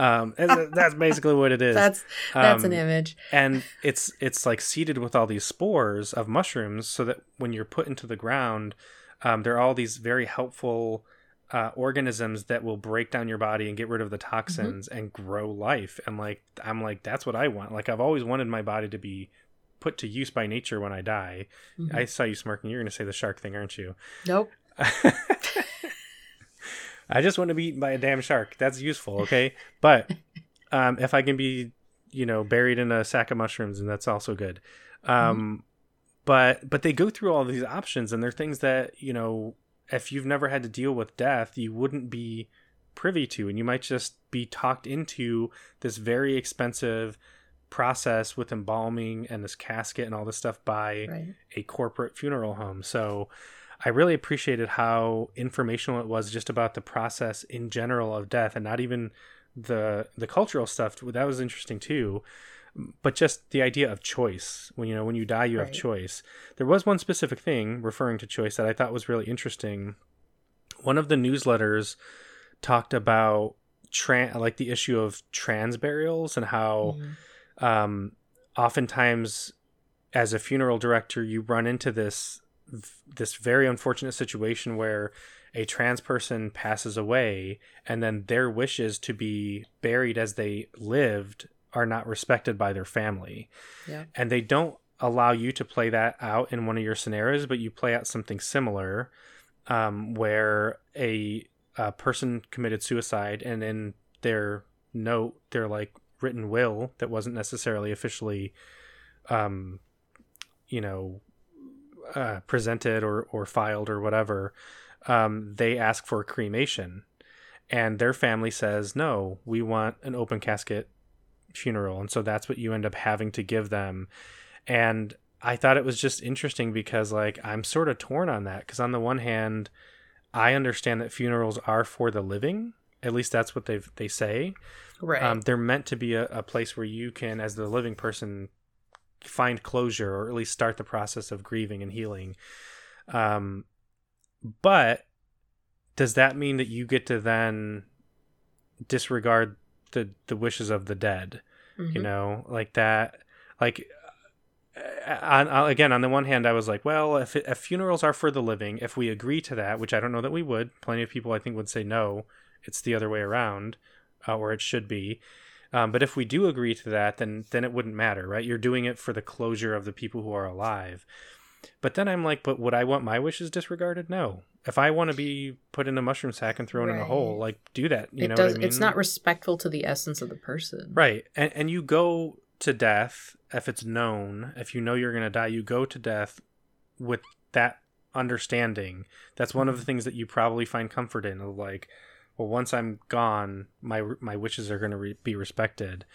A: Um, that's basically what it <laughs> is.
B: That's that's um, an image.
A: and it's it's like seeded with all these spores of mushrooms, so that when you're put into the ground, um, there are all these very helpful uh, organisms that will break down your body and get rid of the toxins mm-hmm. and grow life. And like I'm like that's what I want. Like I've always wanted my body to be put to use by nature when I die. Mm-hmm. I saw you smirking. You're going to say the shark thing, aren't you?
B: Nope. <laughs> <laughs>
A: I just want to be eaten by a damn shark. That's useful, okay? But <laughs> um, if I can be, you know, buried in a sack of mushrooms, and that's also good. Um, mm-hmm. But but they go through all these options, and they're things that you know, if you've never had to deal with death, you wouldn't be privy to, and you might just be talked into this very expensive process with embalming and this casket and all this stuff by
B: Right.
A: a corporate funeral home. So I really appreciated how informational it was just about the process in general of death and not even the the cultural stuff. That was interesting too. But just the idea of choice. When you know when you die you have choice. There was one specific thing referring to choice that i thought was really interesting. One of the newsletters talked about tran like the issue of trans burials and how
B: Mhm.
A: um, oftentimes as a funeral director you run into this this very unfortunate situation where a trans person passes away and then their wishes to be buried as they lived are not respected by their family
B: Yeah.
A: and they don't allow you to play that out in one of your scenarios but you play out something similar um, where a, a person committed suicide and in their note their like written will that wasn't necessarily officially um, you know uh, presented or, or filed or whatever um, they ask for cremation. And their family says no we want an open casket funeral. And so that's what you end up having to give them. And i thought it was just interesting because like i'm sort of torn on that. Because on the one hand i understand that funerals are for the living. At least that's what they they say.
B: Right.
A: um, they're meant to be a, a place where you can as the living person find closure or at least start the process of grieving and healing um, but does that mean that you get to then disregard the the wishes of the dead you
B: Mhm.
A: know like that like uh, on, on again on the one hand i was like well if, if funerals are for the living if we agree to that which i don't know that we would plenty of people i think would say no it's the other way around uh, or it should be um, but if we do agree to that then then it wouldn't matter right you're doing it for the closure of the people who are alive but then i'm like but would i want my wishes disregarded no if i want to be put in a mushroom sack and thrown in a hole like do that you
B: it
A: know
B: does.
A: I mean?
B: It's not respectful to the essence of the person.
A: Right. And and you go to death if it's known, if you know you're going to die, you go to death with that understanding. That's one of the things that you probably find comfort in of like, well, once I'm gone, my my wishes are going to re- be respected.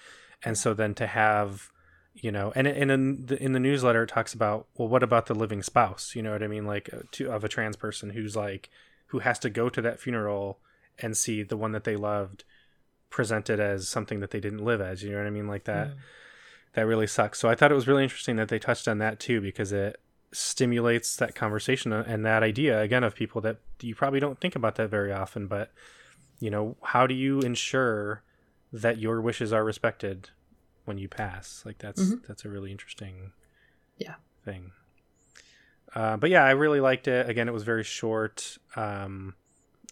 A: And so then to have you know and, and in the in the newsletter it talks about well what about the living spouse? You know what i mean? Like uh, to of a trans person who's like who has to go to that funeral and see the one that they loved presented as something that they didn't live as. You know what i mean? Like that
B: Mm.
A: that really sucks. So i thought it was really interesting that they touched on that too because it stimulates that conversation and that idea again of people that you probably don't think about that very often but you know how do you ensure that your wishes are respected when you pass? Like that's
B: Mhm.
A: that's a really interesting
B: Yeah.
A: thing. Uh, but yeah i really liked it. Again it was very short. Um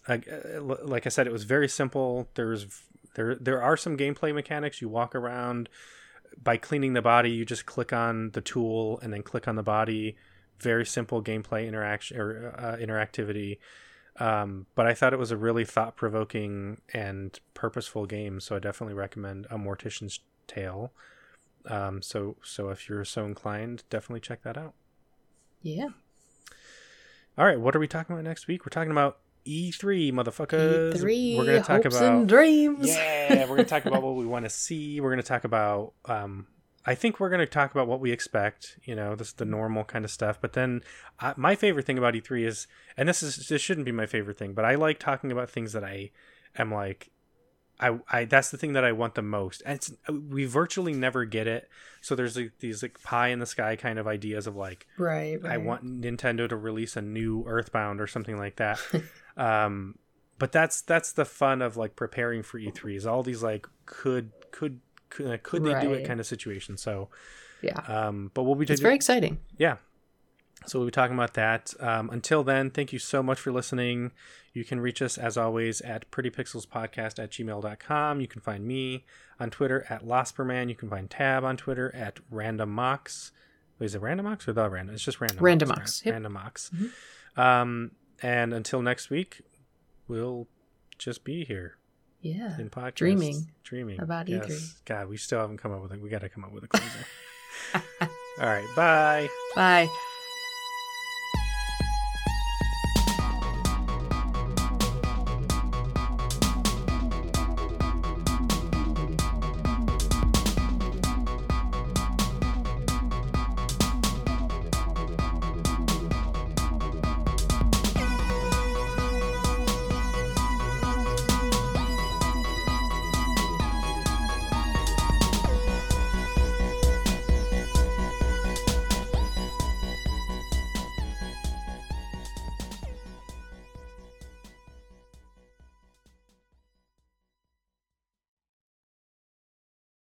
A: I, uh, like i said it was very simple. There's there there are some gameplay mechanics. You walk around. By cleaning the body you just click on the tool and then click on the body. Very simple gameplay interaction or uh, interactivity um, but i thought it was a really thought-provoking and purposeful game so i definitely recommend a mortician's tale um, so so if you're so inclined definitely check that out
B: Yeah.
A: all right what are we talking about next week we're talking about e3 motherfuckers
B: Three
A: we're gonna talk about
B: dreams.
A: yeah, we're gonna talk about what we want to see. We're gonna talk about. Um, I think we're gonna talk about what we expect. You know, this is the normal kind of stuff. But then, uh, my favorite thing about E3 is, and this is this shouldn't be my favorite thing, but I like talking about things that I am like. I, I that's the thing that I want the most, and it's, we virtually never get it. So there's like these like pie in the sky kind of ideas of like
B: Right, right.
A: I want Nintendo to release a new Earthbound or something like that. <laughs> um, but that's that's the fun of like preparing for E3 is all these like could could could, could they do it kind of situation. So,
B: Yeah.
A: um, but we'll be
B: It's very exciting.
A: yeah. So we'll be talking about that. Um, until then, thank you so much for listening. You can reach us as always at prettypixelspodcast at gmail.com. You can find me on Twitter at Losperman. You can find Tab on Twitter at randommox. Wait, is it randommox or the random? It's just random.
B: Randomox,
A: Mox,
B: yep.
A: right? Randomox.
B: Mhm.
A: Um, and until next week, we'll just be here
B: Yeah.
A: in podcast.
B: Dreaming
A: Dreaming.
B: about
A: yes.
B: E3.
A: God, we still haven't come up with it. We got to come up with a closer. <laughs> All right. Bye.
B: Bye.